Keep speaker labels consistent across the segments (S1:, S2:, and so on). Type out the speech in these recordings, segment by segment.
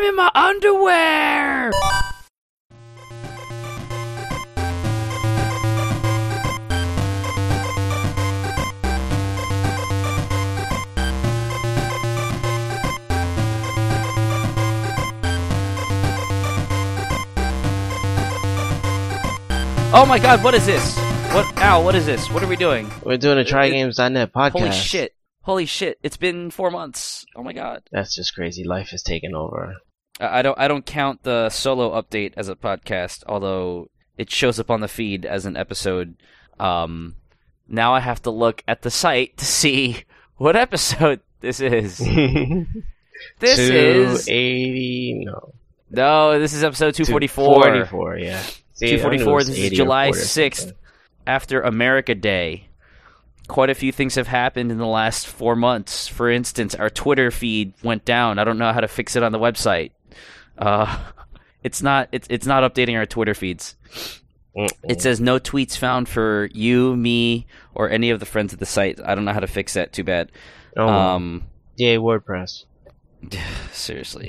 S1: I'm in my underwear. Oh my god, what is this? What Al, what is this? What are we doing?
S2: We're doing a TryGames.net podcast.
S1: Holy shit. Holy shit. It's been four months. Oh my god.
S2: That's just crazy. Life has taken over.
S1: I don't I don't count the solo update as a podcast, although it shows up on the feed as an episode. Um now I have to look at the site to see what episode this is. This is
S2: 280, no.
S1: No, this is episode 244.
S2: 244, yeah. See, I knew it
S1: 244. This is July 6th after America Day. Quite a few things have happened in the last four months. For instance, our Twitter feed went down. I don't know how to fix it on the website. Uh, it's not. It's it's not updating our Twitter feeds.
S2: Mm-mm.
S1: It says no tweets found for you, me, or any of the friends of the site. I don't know how to fix that. Too bad.
S2: Oh,
S1: Um,
S2: yay, WordPress.
S1: seriously.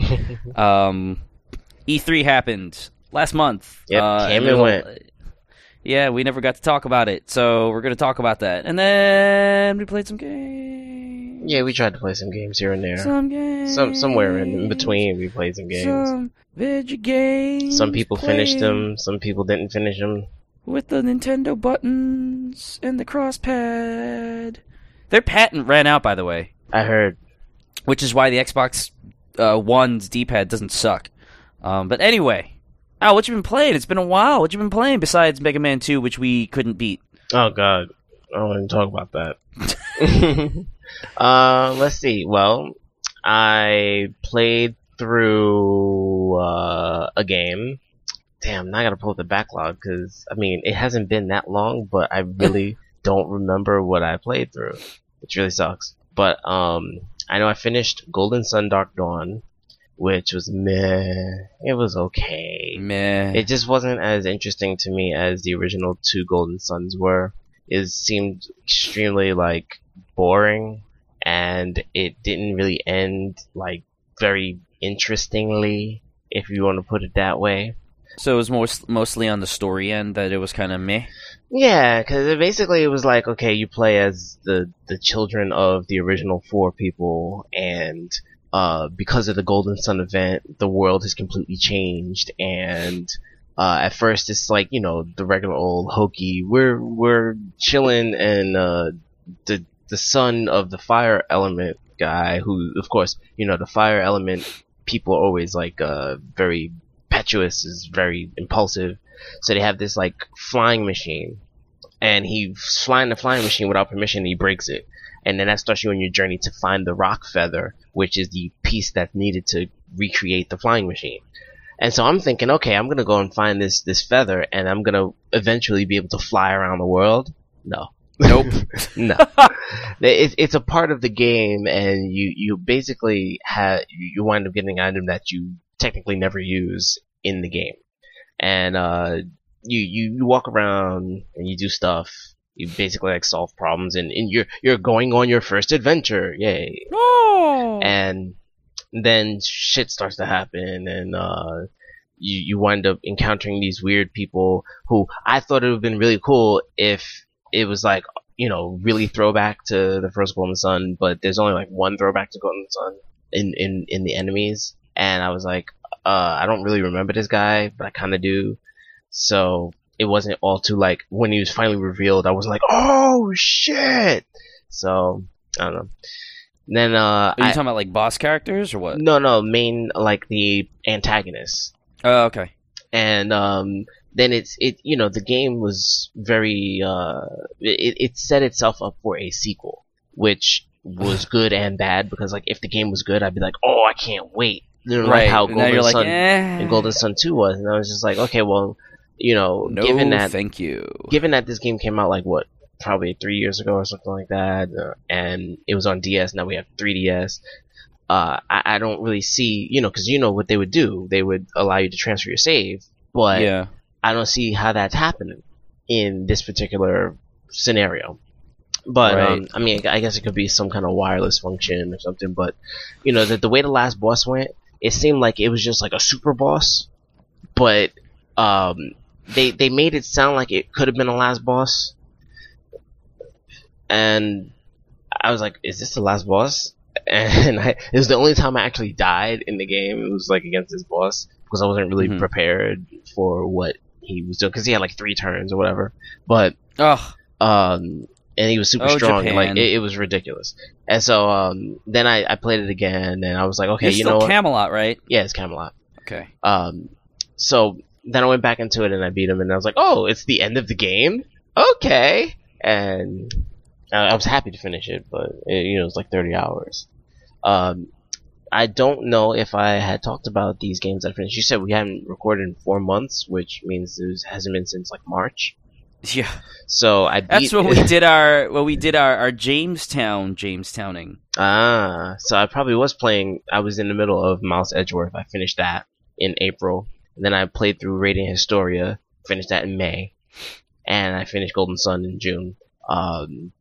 S1: um, E3 happened last month.
S2: Yep,
S1: Uh,
S2: came and
S1: a-
S2: went.
S1: Yeah, we never got to talk about it, so we're going to talk about that. And then we played some games.
S2: Yeah, we tried to play some games here and there.
S1: Some games.
S2: Some somewhere in, in between, we played some games.
S1: Some video games.
S2: Some people finished them. Some people didn't finish them.
S1: With the Nintendo buttons and the crosspad. Their patent ran out, by the way.
S2: I heard.
S1: which is why the Xbox uh, One's D-pad doesn't suck. Um, but anyway, Al, what you been playing? It's been a while. What you been playing besides Mega Man Two, which we couldn't beat?
S2: Oh God, I don't want to talk about that. uh, let's see. Well, I played through uh, a game. Damn, now I gotta pull up the backlog because I mean it hasn't been that long, but I really don't remember what I played through, which really sucks. But um, I know I finished Golden Sun Dark Dawn, which was meh. It was okay.
S1: Meh.
S2: It just wasn't as interesting to me as the original two Golden Suns were. It seemed extremely like boring, and it didn't really end like very interestingly, if you want to put it that way.
S1: so it was most, mostly on the story end that it was kind of meh.
S2: Yeah, because it basically it was like, okay, you play as the the children of the original four people, and uh, because of the Golden Sun event, the world has completely changed. And uh, at first, it's like you know the regular old hokey. We're we're chilling, and uh, the the son of the fire element guy, who of course you know the fire element people are always like uh, very impetuous, is very impulsive. So they have this like flying machine, and he's flying the flying machine without permission. And he breaks it, and then that starts you on your journey to find the rock feather, which is the piece that's needed to recreate the flying machine. And so I'm thinking, okay, I'm gonna go and find this this feather, and I'm gonna eventually be able to fly around the world. No,
S1: Nope.
S2: no, it's it's a part of the game, and you you basically have you wind up getting an item that you technically never use in the game, and uh, you you you walk around and you do stuff. You basically like solve problems, and, and you're you're going on your first adventure, yay!
S1: oh.
S2: and then shit starts to happen and uh you you wind up encountering these weird people who I thought it would have been really cool if it was like you know really throwback to the first Golden Sun, but there's only like one throwback to Golden Sun in in in the enemies, and I was like, uh, I don't really remember this guy, but I kind of do, so it wasn't all too like when he was finally revealed, I was like, oh shit, so I don't know. Then uh,
S1: Are you
S2: I-
S1: talking about like boss characters or what?
S2: no, no, main like the antagonist,
S1: Oh, okay.
S2: and um, then it's it. You know, the game was very. Uh, it it set itself up for a sequel, which was good and bad because like if the game was good, I'd be like, oh, I can't wait. You know,
S1: right.
S2: Like how
S1: and
S2: Golden
S1: you're like,
S2: Sun
S1: eh.
S2: and Golden Sun Two was, and I was just like, okay, well, you know,
S1: No,
S2: given that
S1: thank you.
S2: given that this game came out like what probably three years ago or something like that uh, and it was on ds now we have 3ds uh, I, I don't really see you know because you know what they would do. They would allow you to transfer your save but
S1: yeah.
S2: i don't see how that's happening in this particular scenario. But um, i mean i guess it could be some kind of wireless function or something but you know the, the way the last boss went it seemed like it was just like a super boss, but um, they they made it sound like it could have been a last boss, and I was like, "Is this the last boss?" And I, it was the only time I actually died in the game. It was like against this boss because I wasn't really
S1: Mhm.
S2: prepared for what he was doing because he had like three turns or whatever. But
S1: Ugh.
S2: um, and he was super
S1: Oh,
S2: strong. And, like it, it was ridiculous. And so um, then I, I played it again, and I was like, okay,
S1: It's
S2: you
S1: still
S2: know what?
S1: Camelot, right?
S2: yeah, it's Camelot.
S1: Okay.
S2: Um, so then I went back into it and I beat him, and I was like, oh, it's the end of the game. Okay, and I, was happy to finish it, but it, you know, it was like thirty hours. Um, I don't know if I had talked about these games I finished. You said we hadn't recorded in four months, which means it hasn't been since like March.
S1: Yeah.
S2: So I beat.
S1: That's when we did our when we did our, our Jamestown Jamestowning.
S2: Ah, so I probably was playing. I was in the middle of Miles Edgeworth. I finished that in April. And then I played through Radiant Historia, finished that in May, and I finished Golden Sun in June. Um,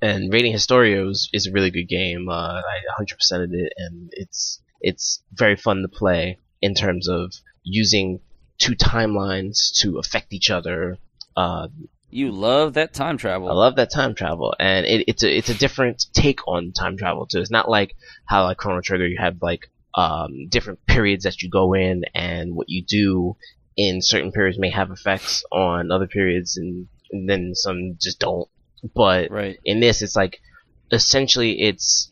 S2: and Radiant Historia was, is a really good game. Uh, I 100%ed it, and it's it's very fun to play in terms of using two timelines to affect each other. Uh,
S1: You love that time travel.
S2: I love that time travel, and it, it's a it's a different take on time travel too. It's not like how like Chrono Trigger, you have like um, different periods that you go in, and what you do in certain periods may have effects on other periods, and, and then some just don't. But
S1: right.
S2: in this, it's like essentially it's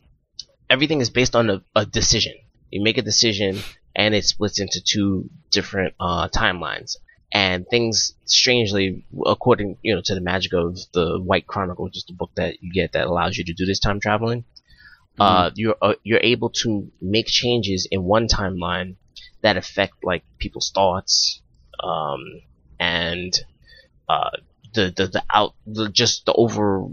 S2: everything is based on a, a decision. You make a decision, and it splits into two different uh, timelines. And things, strangely, according you know to the magic of the White Chronicle, which is the book that you get that allows you to do this time traveling, uh, you're uh, you're able to make changes in one timeline that affect like people's thoughts, um, and uh, the the the out the just the over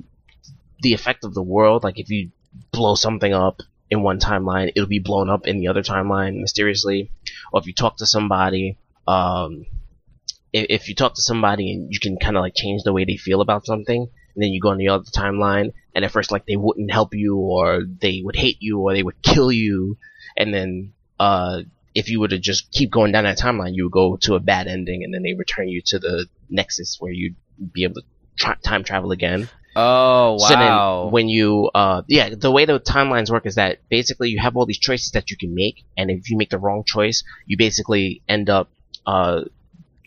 S2: the effect of the world. Like if you blow something up in one timeline, it'll be blown up in the other timeline mysteriously. Or if you talk to somebody, um, if, if you talk to somebody and you can kind of like change the way they feel about something, and then you go on the other timeline, and at first like they wouldn't help you, or they would hate you, or they would kill you, and then uh, if you were to just keep going down that timeline, you would go to a bad ending, and then they return you to the nexus where you'd be able to tra- time travel again.
S1: Oh
S2: So
S1: wow.
S2: then when you, uh, yeah, the way the timelines work is that basically you have all these choices that you can make, and if you make the wrong choice, you basically end up, uh,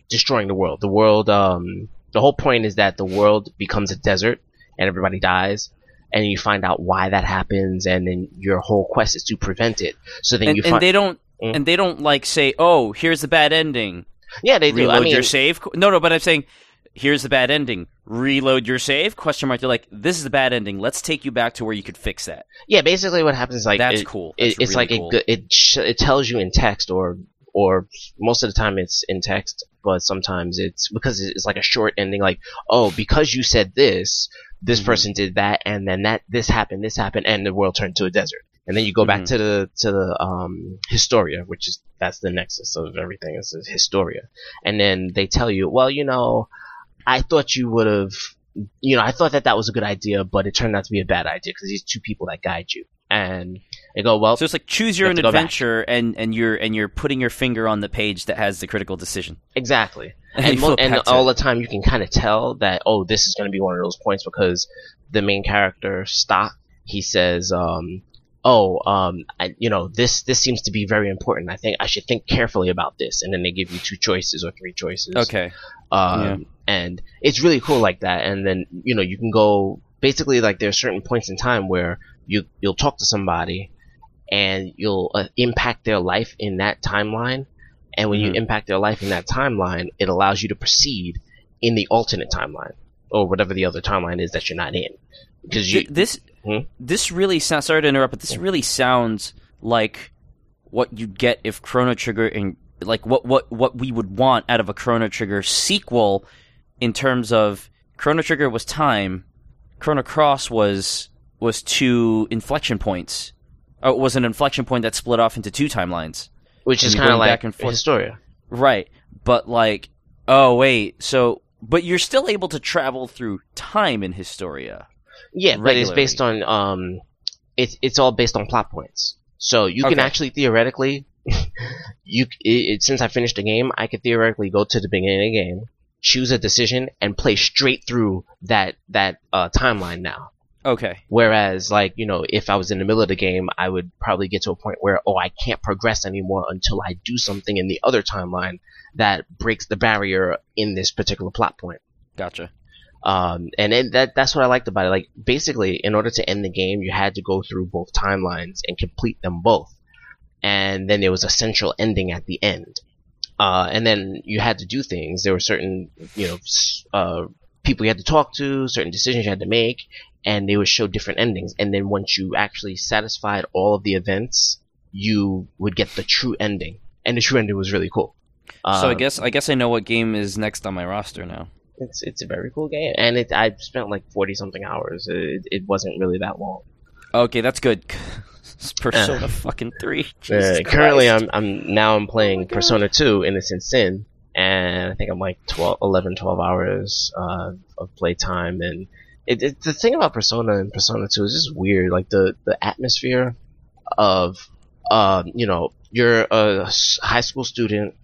S2: destroying the world. The world, um, the whole point is that the world becomes a desert, and everybody dies, and you find out why that happens, and then your whole quest is to prevent it. So then
S1: and,
S2: you
S1: and
S2: find,
S1: they don't
S2: Mm.
S1: and they don't like say, "Oh, here's the bad ending.
S2: yeah, they do.
S1: Reload
S2: I mean,
S1: your save." No, no, but I'm saying, "Here's the bad ending. Reload your save?" Question mark. They're like, "This is the bad ending. Let's take you back to where you could fix that."
S2: yeah, basically what happens is like
S1: That's
S2: it-
S1: cool.
S2: it,
S1: That's
S2: it's like
S1: cool.
S2: it, it sh- it tells you in text or or most of the time it's in text but sometimes it's because it's like a short ending like oh because you said this this
S1: Mhm.
S2: person did that and then that this happened this happened and the world turned to a desert and then you go back
S1: Mhm.
S2: to the to the um historia which is that's the nexus of everything is historia and then they tell you well you know i thought you would have you know i thought that that was a good idea but it turned out to be a bad idea because these two people that guide you and they go well
S1: So it's like choose your
S2: You
S1: own adventure, and, and you're and you're putting your finger on the page that has the critical decision.
S2: Exactly.
S1: And
S2: And, and all the time you can kind of tell that, oh, this is going to be one of those points because the main character, Stocke, he says, um, oh, um, I, you know, this, this seems to be very important. I think I should think carefully about this. And then they give you two choices or three choices.
S1: Okay.
S2: Um,
S1: Yeah.
S2: And it's really cool like that. And then, you know, you can go, basically like there's certain points in time where you, you'll talk to somebody and you'll uh, impact their life in that timeline. And when you
S1: Mhm.
S2: impact their life in that timeline, it allows you to proceed in the alternate timeline or whatever the other timeline is that you're not in. Because you,
S1: this
S2: Hmm?
S1: this really sounds. Sorry to interrupt, but this really sounds like what you'd get if Chrono Trigger and like what what what we would want out of a Chrono Trigger sequel in terms of Chrono Trigger was time, Chrono Cross was was two inflection points. Oh, it was an inflection point that split off into two timelines.
S2: which is kind of like
S1: back and forth.
S2: Historia.
S1: Right. But like oh wait, so but you're still able to travel through time in Historia.
S2: Yeah, but it's based on um, it's it's all based on plot points. So you can actually theoretically you it, it, since I finished the game, I could theoretically go to the beginning of the game, choose a decision, and play straight through that that uh, timeline now.
S1: Okay.
S2: Whereas, like, you know, if I was in the middle of the game, I would probably get to a point where, oh, I can't progress anymore until I do something in the other timeline that breaks the barrier in this particular plot point.
S1: Gotcha.
S2: Um, and it, that that's what I liked about it. Like, basically, in order to end the game, you had to go through both timelines and complete them both. And then there was a central ending at the end. Uh, and then you had to do things. There were certain, you know, uh, people you had to talk to, certain decisions you had to make, and they would show different endings. And then once you actually satisfied all of the events, you would get the true ending. And the true ending was really cool.
S1: so I guess I guess I know what game is next on my roster now.
S2: It's it's a very cool game, and it I spent like forty something hours. It, it wasn't really that long.
S1: Okay, that's good. It's Persona uh, fucking three. Uh,
S2: currently, I'm I'm now I'm playing oh Persona two Innocent Sin, and I think I'm like 12, 11, 12 hours uh, of playtime, and it, it, the thing about Persona and Persona 2 is just weird. Like the, the atmosphere of, uh, you know, you're a high school student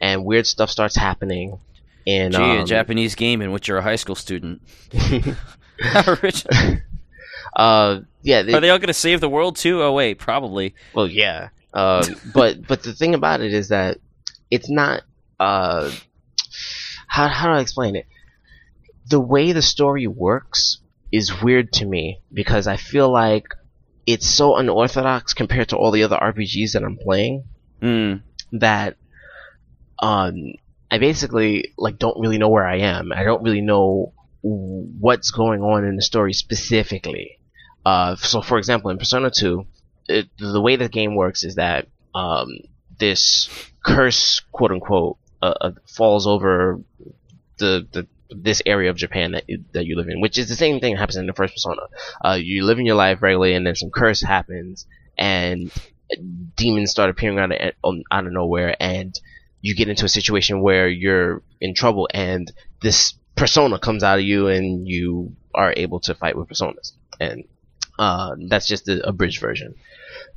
S2: and weird stuff starts happening. In,
S1: Gee,
S2: um,
S1: a Japanese game in which you're a high school student.
S2: Uh, yeah.
S1: They, Are they all going to save the world too? Oh wait, probably.
S2: Well, yeah. Um, but but the thing about it is that it's not. Uh, how how do I explain it? the way the story works is weird to me because I feel like it's so unorthodox compared to all the other RPGs that I'm playing
S1: mm.
S2: that um, I basically like don't really know where I am. I don't really know what's going on in the story specifically. Uh, so, for example, in Persona 2, it, the way the game works is that um, this curse, quote unquote, uh, uh, falls over the, the this area of Japan that you, that you live in, which is the same thing that happens in the first Persona. Uh, you live in your life regularly, and then some curse happens, and demons start appearing out of, out of nowhere, and you get into a situation where you're in trouble, and this persona comes out of you, and you are able to fight with personas, and uh, that's just a abridged version.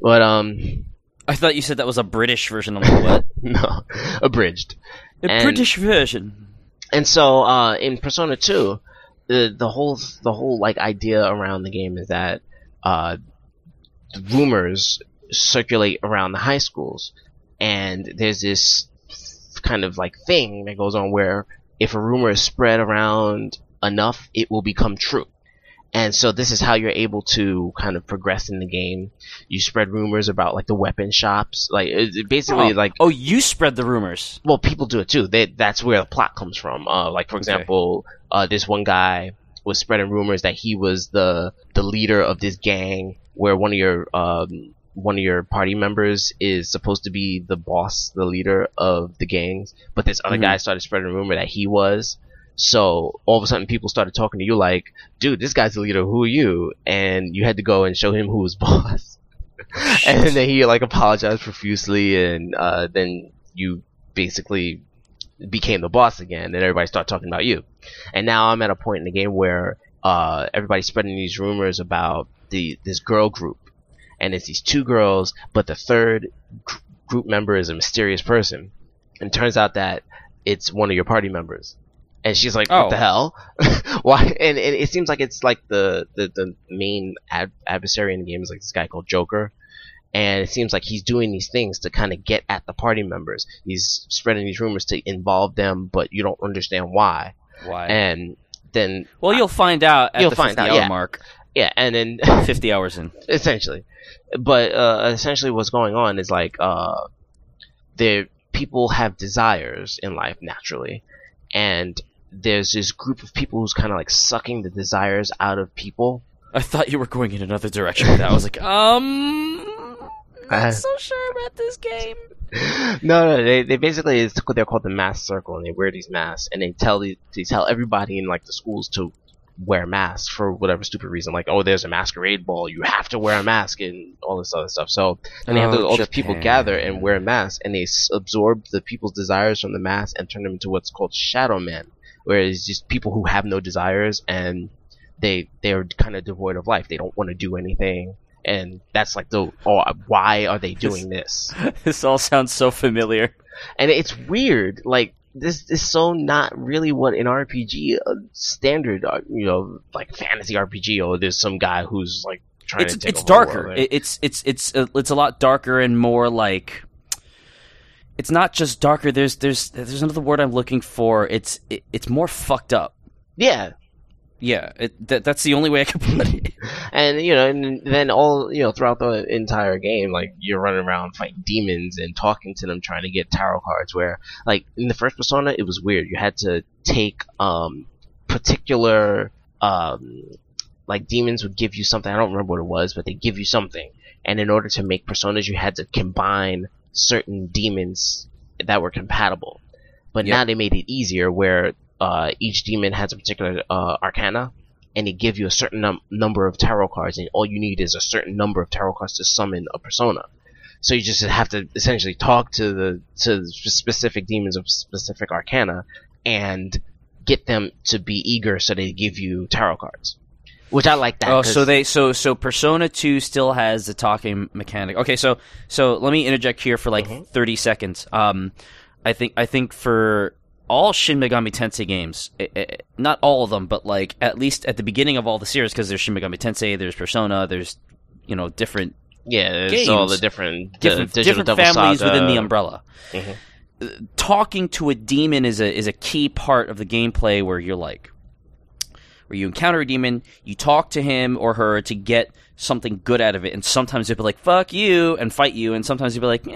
S2: But um,
S1: I thought you said that was a British version. of what?
S2: no, abridged.
S1: A and, British version.
S2: And so uh, in Persona 2, the the whole the whole like idea around the game is that uh, rumors circulate around the high schools, and there's this kind of like thing that goes on where if a rumor is spread around enough, it will become true. And so this is how you're able to kind of progress in the game. You spread rumors about like the weapon shops, like basically
S1: oh.
S2: like
S1: oh, you spread the rumors.
S2: Well, people do it too. They, that's where the plot comes from. Uh, like for example, okay. uh, this one guy was spreading rumors that he was the the leader of this gang, where one of your um, one of your party members is supposed to be the boss, the leader of the gangs, but this other mm-hmm. guy started spreading a rumor that he was. So all of a sudden, people started talking to you like, "Dude, this guy's the leader. Who are you?" And you had to go and show him who was boss. and then he like apologized profusely, and uh, then you basically became the boss again. And everybody started talking about you. And now I'm at a point in the game where uh, everybody's spreading these rumors about the this girl group, and it's these two girls, but the third gr- group member is a mysterious person. And turns out that it's one of your party members and she's like, "What oh. the hell? Why?" And, and it seems like it's like the the, the main ad- adversary in the game is like this guy called Joker, and it seems like he's doing these things to kind of get at the party members. He's spreading these rumors to involve them, but you don't understand why.
S1: Why?
S2: And then,
S1: well, you'll find out at you'll the find out,
S2: yeah.
S1: mark.
S2: Yeah, and then
S1: 50 hours in,
S2: essentially. But uh, essentially, what's going on is like uh, there people have desires in life naturally, and there's this group of people who's kind of like sucking the desires out of people.
S1: I thought you were going in another direction with that. I was like, um, not uh, so sure about this game.
S2: No, no, they they basically it's, what they're called the mask circle, and they wear these masks, and they tell they tell everybody in like the schools to wear masks for whatever stupid reason. Like, oh, there's a masquerade ball, you have to wear a mask, and all this other stuff. So, and they have oh, all these people gather and wear masks, and they absorb the people's desires from the mask and turn them into what's called shadow men whereas just people who have no desires and they they're kind of devoid of life. They don't want to do anything, and that's like the oh, why are they doing this?
S1: this all sounds so familiar.
S2: And it's weird, like this is so not really what an RPG uh, standard, uh, you know, like fantasy RPG. Or there's some guy who's like trying
S1: It's
S2: to. Take
S1: it's darker.
S2: world,
S1: It- It's it's it's uh, it's a lot darker and more like. It's not just darker. There's there's there's another word I'm looking for. It's it, it's more fucked up.
S2: yeah,
S1: Yeah, it, that, that's the only way I can put it.
S2: and you know, and then all you know throughout the entire game, like you're running around fighting demons and talking to them, trying to get tarot cards. Where like in the first Persona, it was weird. You had to take um particular um like demons would give you something. I don't remember what it was, but they give you something, and in order to make personas, you had to combine certain demons that were compatible. But
S1: Yep.
S2: now they made it easier, where uh, each demon has a particular uh, arcana, and they give you a certain num- number of tarot cards, and all you need is a certain number of tarot cards to summon a persona. So you just have to essentially talk to the to the specific demons of specific arcana, and get them to be eager so they give you tarot cards. Which I like that.
S1: Oh, so they so so Persona Two still has the talking mechanic. Okay, so so let me interject here for like
S2: Mhm.
S1: thirty seconds. Um, I think I think for all Shin Megami Tensei games, eh, eh, not all of them, but like at least at the beginning of all the series, because there's Shin Megami Tensei, there's Persona, there's you know different
S2: yeah, it's all the
S1: games.
S2: different the
S1: different different families
S2: Saga.
S1: within the umbrella.
S2: Mhm.
S1: Uh, Talking to a demon is a is a key part of the gameplay where you're like, where you encounter a demon, you talk to him or her to get something good out of it, and sometimes they'll be like "fuck you" and fight you, and sometimes you'll be like "eh,"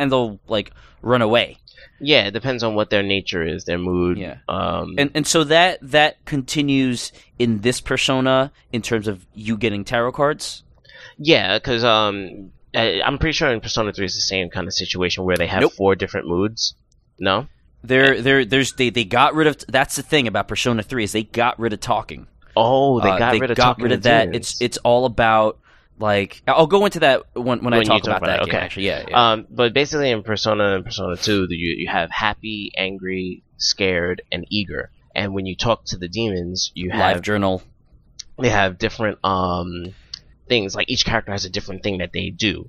S1: and they'll like run away.
S2: Yeah, it depends on what their nature is, their mood.
S1: Yeah.
S2: Um,
S1: And and so that that continues in this persona in terms of you getting tarot cards.
S2: Yeah, because um, I- I'm pretty sure in Persona 3 it's the same kind of situation where they have
S1: Nope.
S2: four different moods. No?
S1: There, there, there's they, they got rid of. That's the thing about Persona Three is they got rid of talking.
S2: Oh, they
S1: Uh,
S2: got
S1: they
S2: rid of
S1: got
S2: talking
S1: rid of that. It's it's all about like I'll go into that when when, I
S2: When you
S1: talk
S2: talk
S1: about,
S2: about
S1: that.
S2: it,
S1: game, actually, yeah, yeah.
S2: Um, but basically in Persona and Persona 2, you, you have happy, angry, scared, and eager. And when you talk to the demons, you
S1: Live
S2: have
S1: journal.
S2: they have different um things. Like each character has a different thing that they do,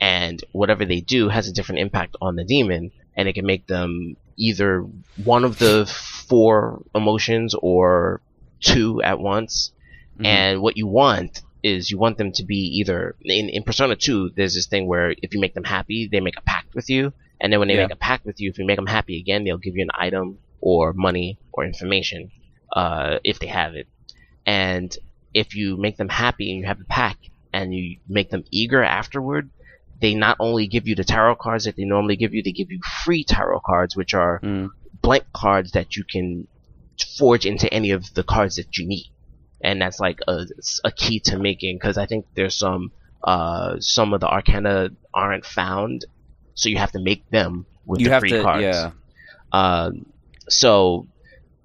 S2: and whatever they do has a different impact on the demon, and it can make them either one of the four emotions or two at once.
S1: Mhm.
S2: And what you want is you want them to be either in, in Persona 2, there's this thing where if you make them happy, they make a pact with you. And then when they
S1: Yeah.
S2: make a pact with you, if you make them happy again, they'll give you an item or money or information, uh, if they have it. And if you make them happy and you have a pact and you make them eager afterward, they not only give you the tarot cards that they normally give you, they give you free tarot cards, which are
S1: Mm.
S2: blank cards that you can forge into any of the cards that you need. And that's like a, a key to making because I think there's some uh some of the arcana aren't found, so you have to make them with
S1: You
S2: the free
S1: to,
S2: cards.
S1: yeah.
S2: Um, so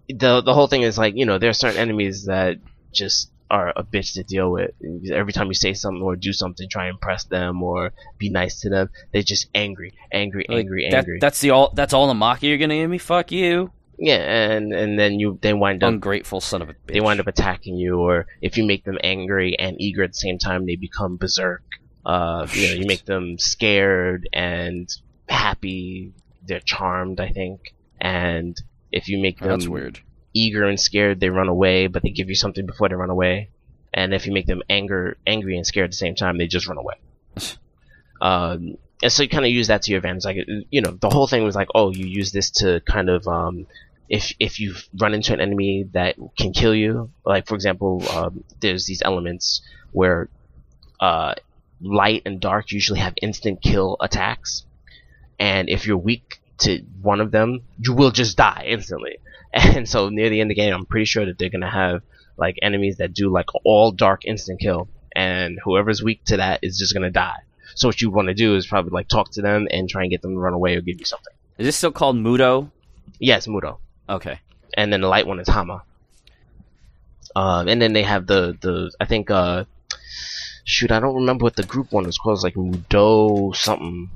S2: the the whole thing is like you know there are certain enemies that just are a bitch to deal with. Every time you say something or do something, try and impress them or be nice to them, they're just angry, angry,
S1: Like,
S2: angry,
S1: that-
S2: angry.
S1: That's the all. That's all the maki you're gonna give me. Fuck you,
S2: yeah, and and then you they wind up
S1: ungrateful son of a bitch.
S2: they wind up attacking you, or if you make them angry and eager at the same time, they become berserk. Uh, you know, you make them scared and happy. They're charmed, I think. And if you make
S1: Oh,
S2: them
S1: that's weird.
S2: Eager and scared, they run away, but they give you something before they run away. And if you make them anger, angry and scared at the same time, they just run away. um, and so you kind of use that to your advantage. Like, you know, the whole thing was like, oh, you use this to kind of, um, if if you run into an enemy that can kill you, like for example, um, there's these elements where uh, light and dark usually have instant kill attacks, and if you're weak to one of them, you will just die instantly. And so near the end of the game, I'm pretty sure that they're gonna have like enemies that do like all dark instant kill, and whoever's weak to that is just gonna die. So what you want to do is probably like talk to them and try and get them to run away or give you something.
S1: Is this still called Mudo?
S2: Yes, Mudo.
S1: Okay.
S2: and then the light one is Hama. Um, and then they have the the I think uh, shoot I don't remember what the group one was called. It's like Mudo something.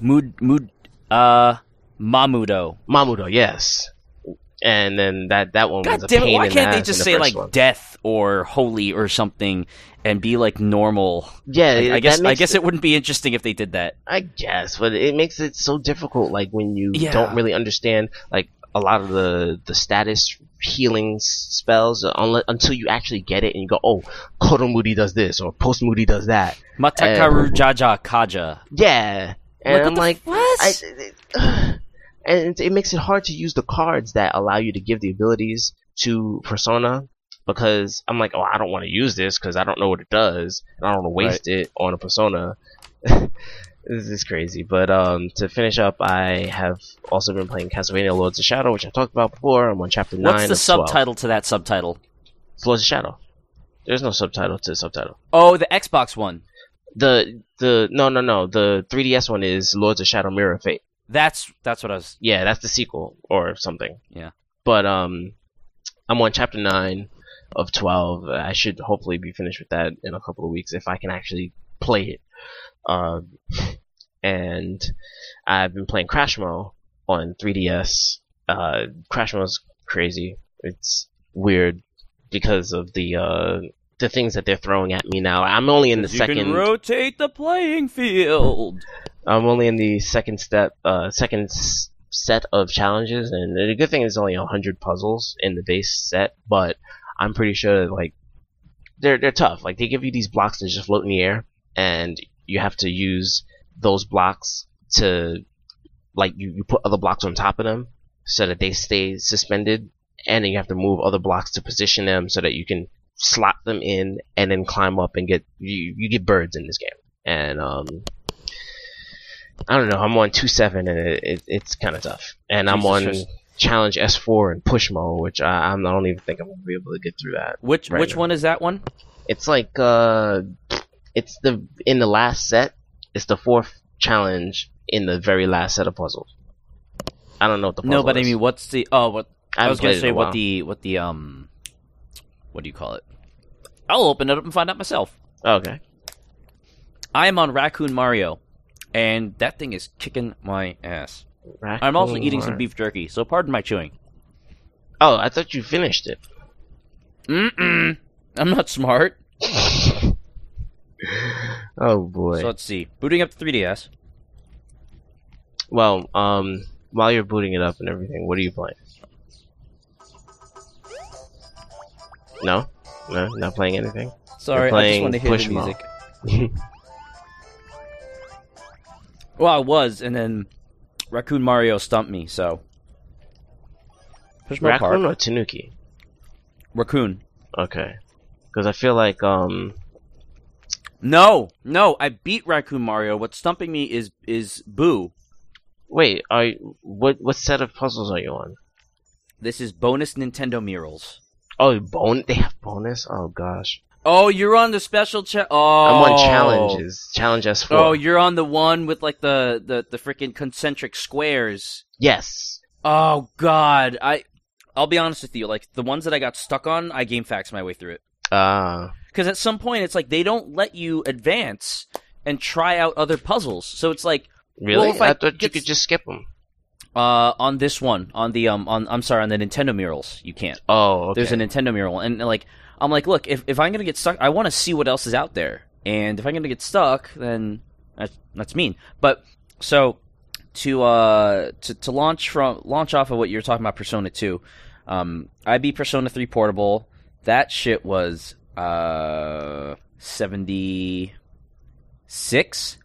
S1: Mood Mood uh Mamudo.
S2: Mamudo, yes. And then that that one was
S1: God
S2: a
S1: damn it! Why can't they just
S2: the
S1: say like
S2: one.
S1: death or holy or something and be like normal?
S2: Yeah,
S1: I, I guess I guess it wouldn't be interesting if they did that.
S2: I guess, but it makes it so difficult. Like when you
S1: Yeah.
S2: don't really understand, like a lot of the the status healing spells, unle- until you actually get it and you go, oh, Moody does this or Post Moody does that.
S1: Matakaru Jaja Kaja.
S2: Yeah, and
S1: Like,
S2: I'm like,
S1: what?
S2: I, and it, makes it hard to use the cards that allow you to give the abilities to Persona because I'm like, oh, I don't want to use this because I don't know what it does, and I don't want to waste it on a Persona. this is crazy. But um, to finish up, I have also been playing Castlevania Lords of Shadow, which I talked about before. I'm on chapter nine.
S1: What's the
S2: of 12.
S1: subtitle to that subtitle?
S2: It's Lords of Shadow. There's no subtitle to the subtitle.
S1: Oh, the Xbox one.
S2: The the no no no the 3DS one is Lords of Shadow Mirror of Fate.
S1: That's that's what I was.
S2: Yeah, that's the sequel or something.
S1: Yeah.
S2: But um, I'm on chapter nine of twelve. I should hopefully be finished with that in a couple of weeks if I can actually play it. Um, and I've been playing Crashmo on 3DS. Uh, Crashmo's crazy. It's weird because of the uh the things that they're throwing at me now. I'm only in the
S1: you
S2: second.
S1: can rotate the playing field.
S2: I'm only in the second step, uh, second s- set of challenges, and the good thing is only hundred puzzles in the base set, but I'm pretty sure that, like they're they're tough. Like they give you these blocks that just float in the air, and you have to use those blocks to like you, you put other blocks on top of them so that they stay suspended, and then you have to move other blocks to position them so that you can slot them in and then climb up and get you you get birds in this game, and um. I don't know. I'm on two seven, and it, it, it's kind of tough. And I'm on challenge S four and Pushmo, which I, I'm- I don't even think I'm gonna be able to get through that.
S1: Which
S2: Right
S1: which
S2: now.
S1: one is that one?
S2: It's like uh, it's the in the last set. It's the fourth challenge in the very last set of puzzles. I don't know what the puzzle
S1: No, but I mean, what's the? Oh, what I,
S2: haven't
S1: was gonna say what the what the um, what do you call it? I'll open it up and find out myself.
S2: Okay.
S1: I am on Raccoon Mario, and that thing is kicking my ass. I'm also
S2: Raccoon
S1: eating some beef jerky, so pardon my chewing.
S2: Oh, I thought you finished it.
S1: Mm-mm. I'm not smart.
S2: Oh boy.
S1: So let's see. Booting up the 3DS.
S2: well, um, while you're booting it up and everything, what are you playing? No, no, not playing anything.
S1: Sorry, I just
S2: playing
S1: want to hear the music. Well, I was, and then Raccoon Mario stumped me, so. Push
S2: Raccoon
S1: part.
S2: or Tanuki?
S1: Raccoon.
S2: Okay, because I feel like um,
S1: No, no, I beat Raccoon Mario. What's stumping me is is Boo.
S2: wait, are you, what what set of puzzles are you on?
S1: This is bonus Nintendo murals.
S2: Oh, bon they have bonus. Oh gosh,
S1: Oh, you're on the special cha- Oh,
S2: I'm on challenges. Challenge S four.
S1: Oh, you're on the one with like the the the freaking concentric squares.
S2: yes.
S1: Oh God, I. I'll be honest with you. Like the ones that I got stuck on, I game faxed my way through it.
S2: Ah,
S1: Because at some point, it's like they don't let you advance and try out other puzzles. So it's like
S2: really?
S1: Well, I
S2: I, thought you could just skip them.
S1: Uh, on this one, on the um, on I'm sorry, on the Nintendo murals, you can't.
S2: Oh, okay.
S1: There's a Nintendo mural, and like I'm like, look, if if I'm gonna get stuck, I want to see what else is out there, and if I'm gonna get stuck, then that's that's mean. But so to uh to, to launch from launch off of what you're talking about, Persona 2, um, I beat Persona 3 Portable. That shit was uh 76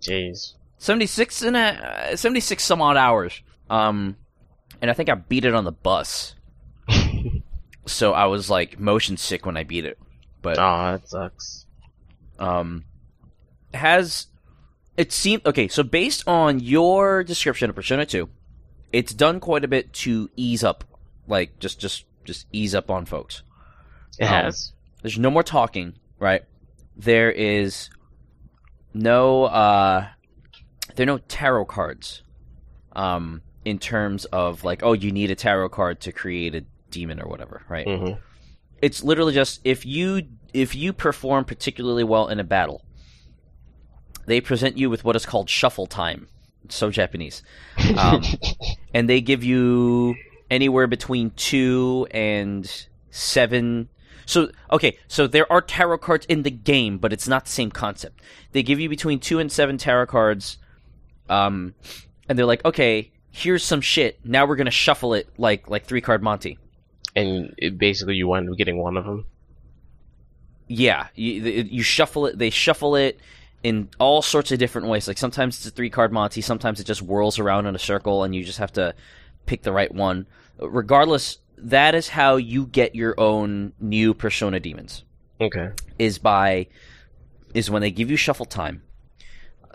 S2: Jeez.
S1: 76 and a, uh, 76 some odd hours. Um, and I think I beat it on the bus. so I was like motion sick when I beat it. But
S2: Oh, that sucks.
S1: um, has it seemed okay? So based on your description of Persona 2, it's done quite a bit to ease up, like just just just ease up on folks.
S2: It
S1: Um,
S2: has.
S1: There's no more talking, right? There is no uh there are no tarot cards. Um in terms of like, oh, you need a tarot card to create a demon or whatever, right?
S2: hmm
S1: It's literally just if you if you perform particularly well in a battle, they present you with what is called shuffle time. It's so Japanese. Um, and they give you anywhere between two and seven. So okay, so there are tarot cards in the game, but it's not the same concept. They give you between two and seven tarot cards, um, and they're like, okay, here's some shit. Now we're gonna shuffle it like like three card Monty.
S2: And it, basically, you wind up getting one of them.
S1: Yeah, you, you shuffle it. They shuffle it in all sorts of different ways. Like sometimes it's a three card Monty, sometimes it just whirls around in a circle, and you just have to pick the right one. Regardless, that is how you get your own new Persona demons.
S2: Okay.
S1: Is by is when they give you shuffle time.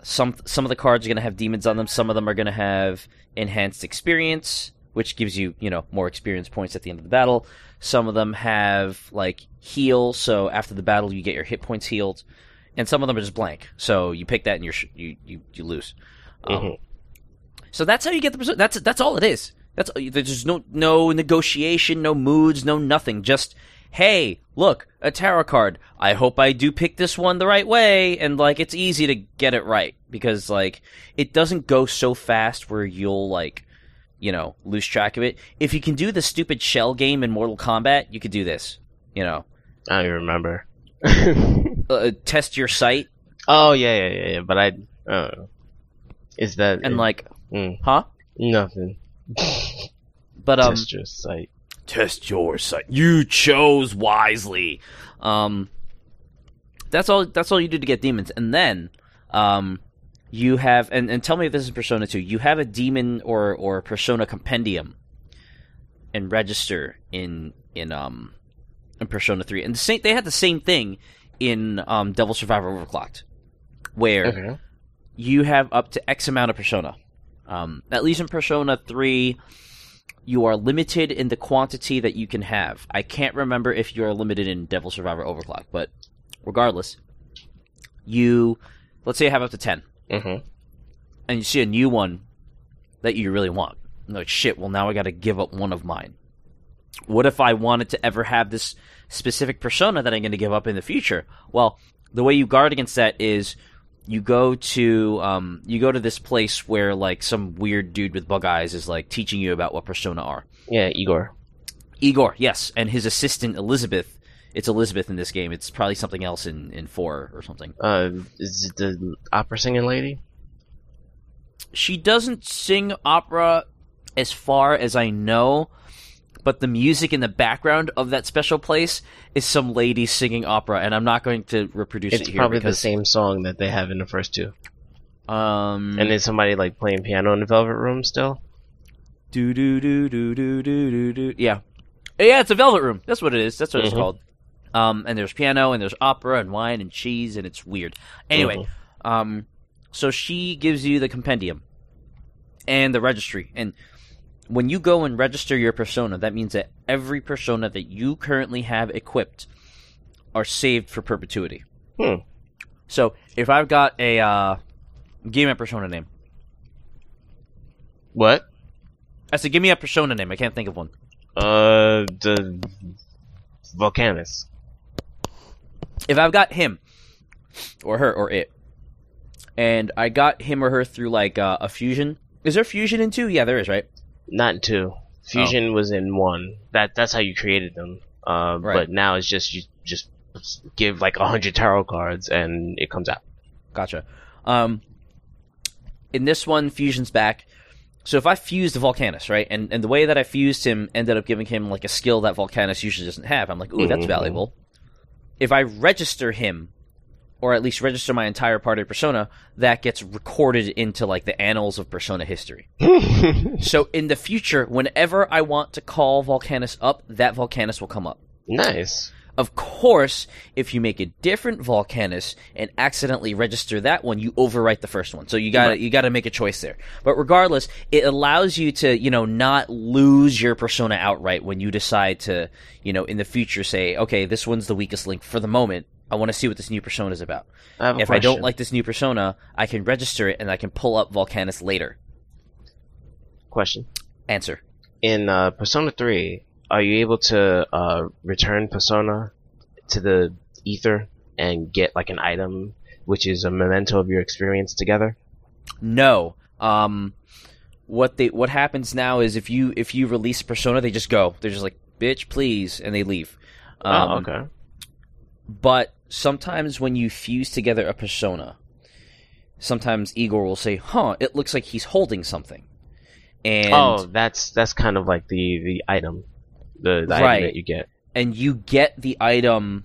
S1: Some some of the cards are going to have demons on them. Some of them are going to have enhanced experience, which gives you you know more experience points at the end of the battle. Some of them have like heal, so after the battle you get your hit points healed, and some of them are just blank. So you pick that and you're sh- you you you lose. Um,
S2: Mhm.
S1: So that's how you get the Persona. That's that's all it is. That's there's no no negotiation, no moods, no nothing. Just hey, look, a tarot card. I hope I do pick this one the right way, and like it's easy to get it right because like it doesn't go so fast where you'll like you know lose track of it. If you can do the stupid shell game in Mortal Kombat, you could do this. You know,
S2: I don't even remember.
S1: uh, test your sight
S2: oh yeah, yeah, yeah, yeah. But I, uh, is that
S1: and like,
S2: Mm.
S1: huh?
S2: nothing?
S1: But um,
S2: Test your sight.
S1: Test your sight. You chose wisely. Um, that's all. That's all you do to get demons, and then, um, you have and, and tell me if this is Persona two. You have a demon or or Persona compendium, and register in in um in Persona three, and the same. They had the same thing in um Devil Survivor Overclocked, where
S2: Okay.
S1: you have up to X amount of persona. Um, at least in Persona 3, you are limited in the quantity that you can have. I can't remember if you are limited in Devil Survivor Overclock, but regardless, you, let's say you have up to 10,
S2: Mm-hmm.
S1: and you see a new one that you really want. No shit, well now I gotta give up one of mine. What if I wanted to ever have this specific persona that I'm gonna give up in the future? Well, the way you guard against that is you go to um, you go to this place where like some weird dude with bug eyes is like teaching you about what persona are.
S2: Yeah, Igor.
S1: Igor, yes, and his assistant Elizabeth. It's Elizabeth in this game. It's probably something else in in four or something.
S2: Uh, is it the opera singing lady?
S1: She doesn't sing opera as far as I know, but the music in the background of that special place is some lady singing opera, and I'm not going to reproduce
S2: it's
S1: it here.
S2: probably
S1: because, the
S2: same song that they have in the first two.
S1: Um,
S2: and is somebody like playing piano in the Velvet Room still?
S1: Do do do do do do do do. Yeah, yeah, it's a Velvet Room. That's what it is. That's what mm-hmm.
S2: it's
S1: called. Um, and there's piano, and there's opera, and wine, and cheese, and it's weird. Anyway,
S2: mm-hmm.
S1: um, so she gives you the compendium and the registry, and when you go and register your persona that means that every persona that you currently have equipped are saved for perpetuity
S2: Hmm.
S1: so if i've got a uh give me a persona name
S2: What?
S1: i said give me a persona name i can't think of one
S2: Uh, the Vulcanus.
S1: if I've got him or her or it, and I got him or her through like uh, a fusion. Is there fusion in two? Yeah, there is, right?
S2: Not in two. Fusion was in one. That that's how you created them. Uh,
S1: Right.
S2: But now it's just you just give like a hundred tarot cards and it comes out.
S1: Gotcha. Um, in this one, fusion's back. So if I fused the Vulcanus, right, and and the way that I fused him ended up giving him like a skill that Vulcanus usually doesn't have. I'm like, ooh, that's
S2: Mhm.
S1: valuable. If I register him, or at least register my entire party persona, that gets recorded into like the annals of persona history. So in the future, whenever I want to call Vulcanus up, that Vulcanus will come up.
S2: nice.
S1: Of course, if you make a different Vulcanus and accidentally register that one, you overwrite the first one. So you gotta you gotta make a choice there. But regardless, it allows you to you know not lose your persona outright when you decide to you know in the future say, okay, this one's the weakest link for the moment. I want to see what this new persona is about.
S2: I
S1: If I don't like this new persona, I can register it and I can pull up Vulcanus later.
S2: question
S1: Answer.
S2: in uh, Persona Three, are you able to uh, return Persona to the ether and get like an item, which is a memento of your experience together?
S1: No. Um, what they what happens now is if you if you release persona, they just go. They're just like, "Bitch, please," and they leave. Um,
S2: oh, okay.
S1: But sometimes when you fuse together a persona, sometimes Igor will say, "Huh, it looks like he's holding something." And
S2: oh, that's that's kind of like the the item, the, the
S1: Right.
S2: item that you get.
S1: and you get the item.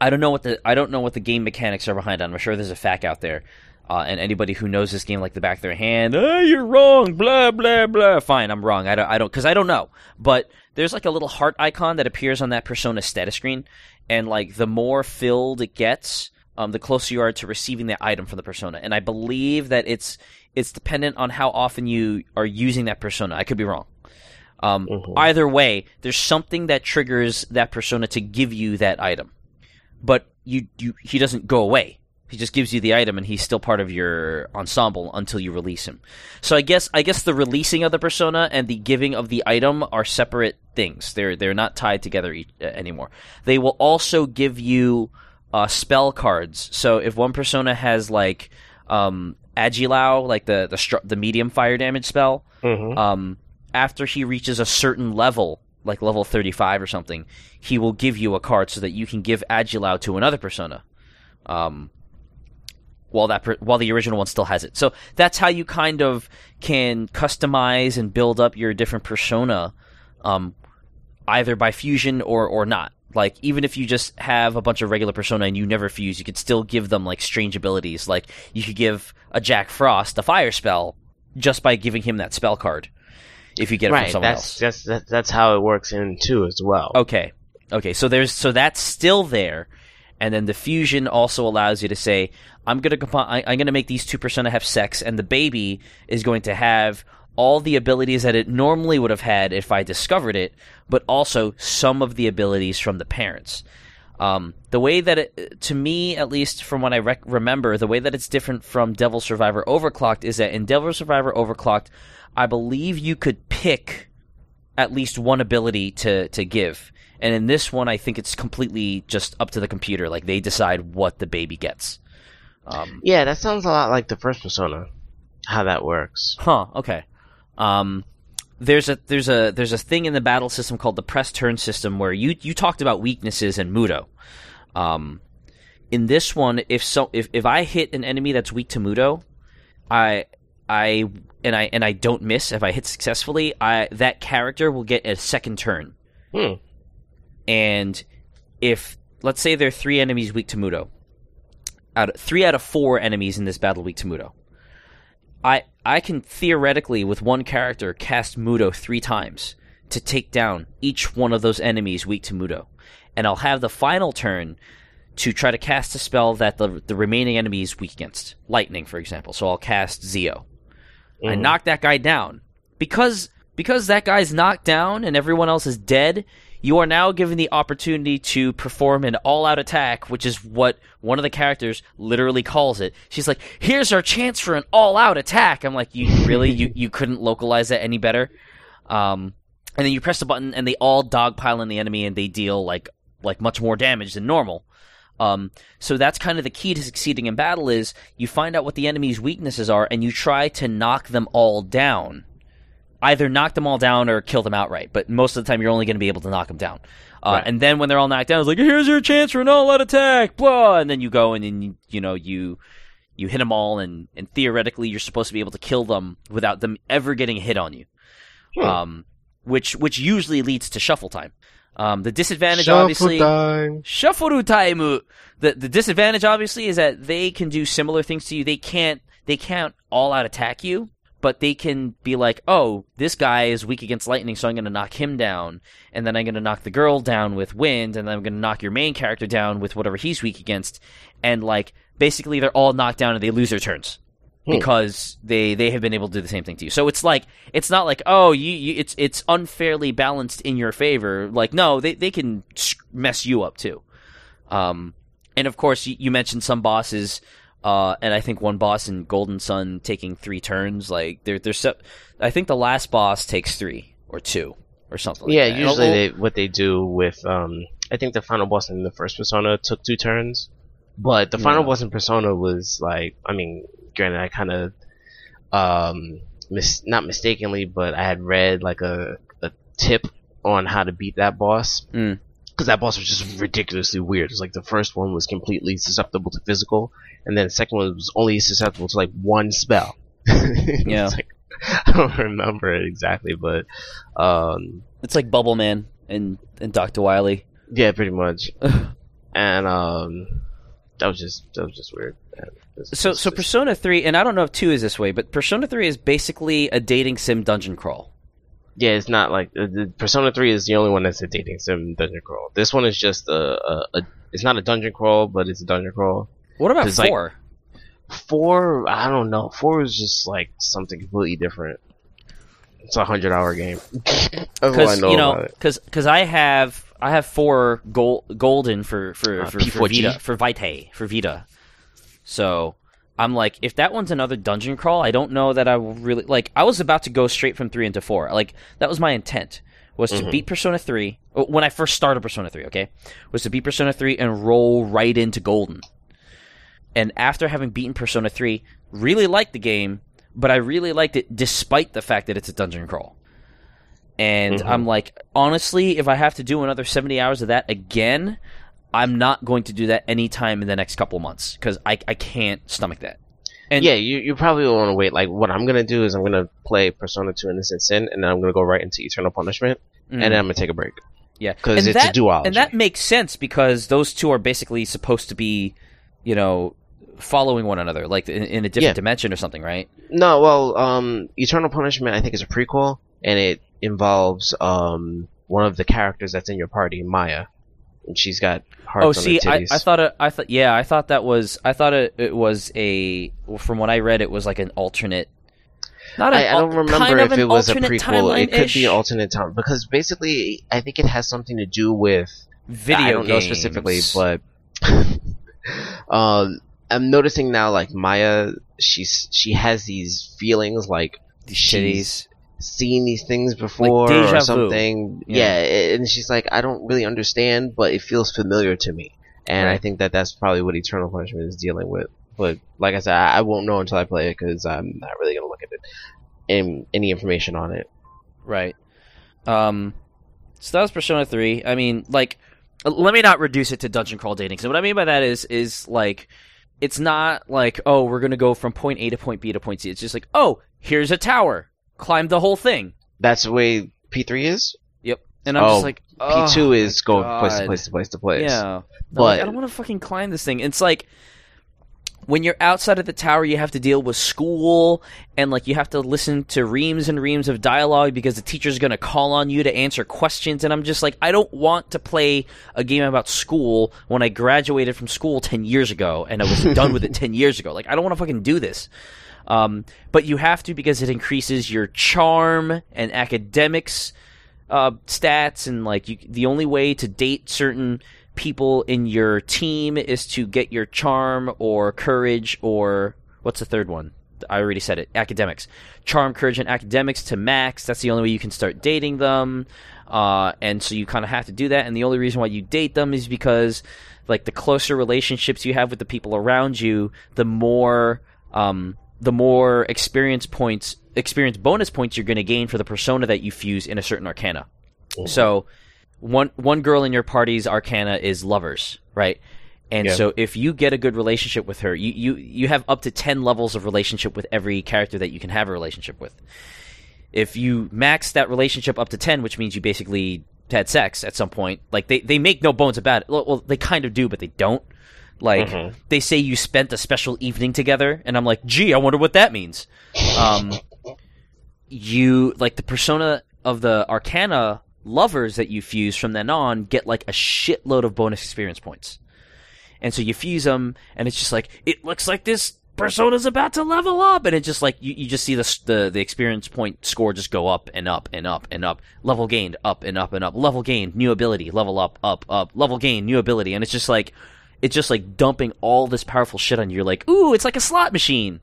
S1: I don't know what the I don't know what the game mechanics are behind it. I'm sure there's a fact out there. Uh, and anybody who knows this game like the back of their hand, oh, you're wrong, blah blah blah. Fine, I'm wrong. I don't, I don't, because I don't know. But there's like a little heart icon that appears on that persona status screen, and like the more filled it gets, um, the closer you are to receiving that item from the persona. And I believe that it's it's dependent on how often you are using that persona. I could be wrong. Um,
S2: Mhm.
S1: Either way, there's something that triggers that persona to give you that item, but you, you he doesn't go away. He just gives you the item, and he's still part of your ensemble until you release him. So I guess I guess the releasing of the persona and the giving of the item are separate things. They're they're not tied together e- uh, anymore. They will also give you uh, spell cards. So if one persona has like um, Agilao, like the the str- the medium fire damage spell,
S2: Mhm.
S1: um, after he reaches a certain level, like level 35 or something, he will give you a card so that you can give Agilao to another persona. Um, while that while the original one still has it. So that's how you kind of can customize and build up your different persona um, either by fusion or or not. Like even if you just have a bunch of regular persona and you never fuse, you could still give them like strange abilities. Like you could give a Jack Frost a fire spell just by giving him that spell card. If you get it from
S2: Right.
S1: someone
S2: That's
S1: else.
S2: that's that, that's how it works in two as well.
S1: Okay. Okay. So there's so that's still there, and then the fusion also allows you to say, I'm gonna I, I'm gonna make these two persona have sex, and the baby is going to have all the abilities that it normally would have had if I discovered it, but also some of the abilities from the parents. Um, the way that it, to me, at least from what I rec- remember, the way that it's different from Devil Survivor Overclocked is that in Devil Survivor Overclocked, I believe you could pick at least one ability to to give. And in this one, I think it's completely just up to the computer. Like they decide what the baby gets. Um,
S2: Yeah, that sounds a lot like the first Persona. How that works.
S1: huh. Okay. Um, there's a there's a there's a thing in the battle system called the press turn system where you you talked about weaknesses in Mudo. Um, in this one, if so, if if I hit an enemy that's weak to Mudo, I I and I and I don't miss. If I hit successfully, I that character will get a second turn.
S2: Hmm.
S1: and if let's say there are three enemies weak to Mudo, out of, three out of four enemies in this battle weak to Mudo, I I can theoretically with one character cast Mudo three times to take down each one of those enemies weak to Mudo, and I'll have the final turn to try to cast a spell that the the remaining enemy is weak against, lightning for example. So I'll cast Zio. I
S2: Mhm.
S1: knock that guy down because because that guy's knocked down and everyone else is dead. You are now given the opportunity to perform an all-out attack, which is what one of the characters literally calls it. She's like, "Here's our chance for an all-out attack." I'm like, "You really? you you couldn't localize that any better?" Um, and then you press the button, and they all dogpile on the enemy, and they deal like like much more damage than normal. Um, so that's kind of the key to succeeding in battle is you find out what the enemy's weaknesses are and you try to knock them all down. Either knock them all down or kill them outright, but most of the time you're only going to be able to knock them down. Uh,
S2: Right.
S1: And then when they're all knocked down, it's like, here's your chance for an all-out attack, blah, and then you go and then you, you know you you hit them all, and and theoretically you're supposed to be able to kill them without them ever getting a hit on you.
S2: Hmm.
S1: Um, which which usually leads to shuffle time. Um, the disadvantage
S2: Shuffle
S1: obviously
S2: time.
S1: Shuffle time. The the disadvantage obviously is that they can do similar things to you. They can't they can't all out attack you, but they can be like, "Oh, this guy is weak against lightning, so I'm going to knock him down, and then I'm going to knock the girl down with wind, and then I'm going to knock your main character down with whatever he's weak against." And like basically they're all knocked down and they lose their turns
S2: Hmm.
S1: because they they have been able to do the same thing to you. So it's like it's not like oh you, you it's it's unfairly balanced in your favor. Like no, they they can mess you up too. Um, and of course you, you mentioned some bosses. Uh, and I think one boss in Golden Sun taking three turns. Like there, there's, se- I think the last boss takes three or two or something. like
S2: Yeah,
S1: that.
S2: usually they what they do with um I think the final boss in the first Persona took two turns. But the final
S1: Yeah.
S2: boss in Persona was like I mean, granted I kinda um mis- not mistakenly, but I had read like a a tip on how to beat that boss.
S1: Mm.
S2: Because that boss was just ridiculously weird. It's like the first one was completely susceptible to physical, and then the second one was only susceptible to like one spell.
S1: Yeah.
S2: It's like- I don't remember it exactly, but um,
S1: It's like Bubble Man and and Doctor Wily.
S2: yeah, pretty much. and um, that was just that was just weird.
S1: So so Persona three, and I don't know if two is this way, but Persona three is basically a dating sim dungeon crawl.
S2: Yeah, it's not like uh, the Persona Three is the only one that's a dating sim dungeon crawl. This one is just a, a, a it's not a dungeon crawl, but it's a dungeon crawl.
S1: What about
S2: 'Cause, like,
S1: four?
S2: Four, I don't know. Four is just like something completely different. It's a hundred hour game. That's all I
S1: Because you know, because I have I have four gold golden for for
S2: Uh,
S1: for, for Vita for Vitae for Vita. So I'm like, if that one's another dungeon crawl, I don't know that I will really like. I was about to go straight from three into four. Like that was my intent was to
S2: Mhm.
S1: beat Persona three uh, when I first started Persona three. Okay, was to beat Persona three and roll right into golden. And after having beaten Persona three, really liked the game, but I really liked it despite the fact that it's a dungeon crawl. And
S2: Mhm.
S1: I'm like, honestly, if I have to do another 70 hours of that again, I'm not going to do that anytime in the next couple months because I, I can't stomach that. And
S2: yeah, you, you probably want to wait. Like, what I'm gonna do is I'm gonna play Persona 2 Innocent Sin, and then I'm gonna go right into Eternal Punishment,
S1: Mm,
S2: and then I'm gonna take a break
S1: yeah,
S2: because it's
S1: that,
S2: a duology.
S1: and that makes sense because those two are basically supposed to be, you know, following one another, like in, in a different
S2: Yeah.
S1: dimension or something, right?
S2: No, well, um, Eternal Punishment I think is a prequel, and it involves um one of the characters that's in your party, Maya, and she's got hearts
S1: Oh,
S2: on
S1: see, I. I thought it, I thought, yeah, I thought that was, I thought it, it was a, from what I read, it was like an alternate. Not an
S2: I, I don't remember
S1: kind of
S2: if it was a prequel. It could be an alternate time because basically, I think it has something to do with
S1: video
S2: I don't know specifically, but um, I'm noticing now like Maya, she's she has these feelings like
S1: These
S2: she's
S1: titties.
S2: Seen these things before
S1: deja
S2: or something.
S1: Yeah.
S2: Yeah. and she's like, I don't really understand, but it feels familiar to me. And I think that that's probably what Eternal Punishment is dealing with. But like I said, I, won't know until I play it because I'm not really gonna look at it and any information on it.
S1: Right. Um, so that was Persona Three. I mean, like, let me not reduce it to dungeon crawl dating. So what I mean by that is, is like, it's not like, oh, we're gonna go from point A to point B to point C. It's just like, oh, here's a tower, climb the whole thing.
S2: That's the way P3 is.
S1: Yep. And I'm
S2: Oh,
S1: just like, oh,
S2: P2 is
S1: my
S2: go place to place to place to place.
S1: Yeah.
S2: But-
S1: like, I don't want to fucking climb this thing. It's like when you're outside of the tower, you have to deal with school, and like you have to listen to reams and reams of dialogue because the teacher's gonna call on you to answer questions. And I'm just like, I don't want to play a game about school when I graduated from school ten years ago and I was done with it ten years ago. Like, I don't want to fucking do this. Um, but you have to because it increases your charm and academics uh, stats and like you, the only way to date certain people in your team is to get your charm or courage or what's the third one? I already said it. Academics, charm, courage, and academics to max. That's the only way you can start dating them. Uh, and so you kind of have to do that. And the only reason why you date them is because like the closer relationships you have with the people around you, the more um, the more experience points, experience bonus points you're going to gain for the persona that you fuse in a certain arcana. Mm-hmm. So, one one girl in your party's arcana is lovers, right? And
S2: Yeah.
S1: so, if you get a good relationship with her, you, you you have up to ten levels of relationship with every character that you can have a relationship with. If you max that relationship up to ten, which means you basically had sex at some point, like they, they make no bones about it. Well, well, they kind of do, but they don't. Like
S2: Mhm.
S1: they say you spent a special evening together, and I'm like, gee, I wonder what that means. Um, you like the persona of the Arcana lovers that you fuse from then on get like a shitload of bonus experience points, and so you fuse them, and it's just like it looks like this persona's about to level up, and it just like you, you just see the, the the experience point score just go up and up and up and up, level gained up and up and up, level gained new ability, level up up up, level gained new ability, and it's just like it's just like dumping all this powerful shit on you. You're like, ooh, it's like a slot machine.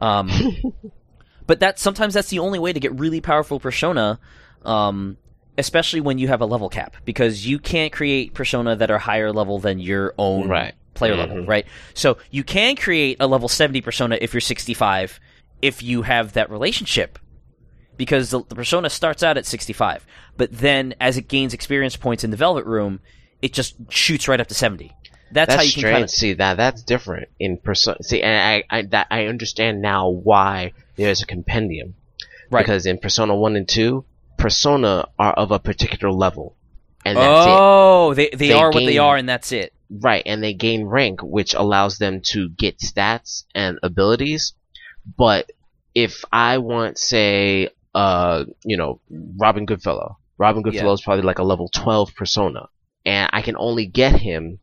S1: Um, but that sometimes that's the only way to get really powerful persona, um, especially when you have a level cap, because you can't create persona that are higher level than your own
S2: Right.
S1: player level,
S2: Mhm.
S1: right? So you can create a level 70 persona if you're 65, if you have that relationship because the, the persona starts out at 65, but then as it gains experience points in the Velvet Room, it just shoots right up to 70. That's,
S2: That's
S1: how you can
S2: strange.
S1: kind of
S2: See that that's different in persona. See, and I, I that I understand now why there's a compendium.
S1: Right.
S2: Because in Persona One and Two, persona are of a particular level, and that's it.
S1: Oh, they they,
S2: They
S1: are what they are, and that's it.
S2: Right, and they gain rank, which allows them to get stats and abilities. But if I want, say, uh, you know, Robin Goodfellow, Robin Goodfellow
S1: Yeah.
S2: is probably like a level 12 persona, and I can only get him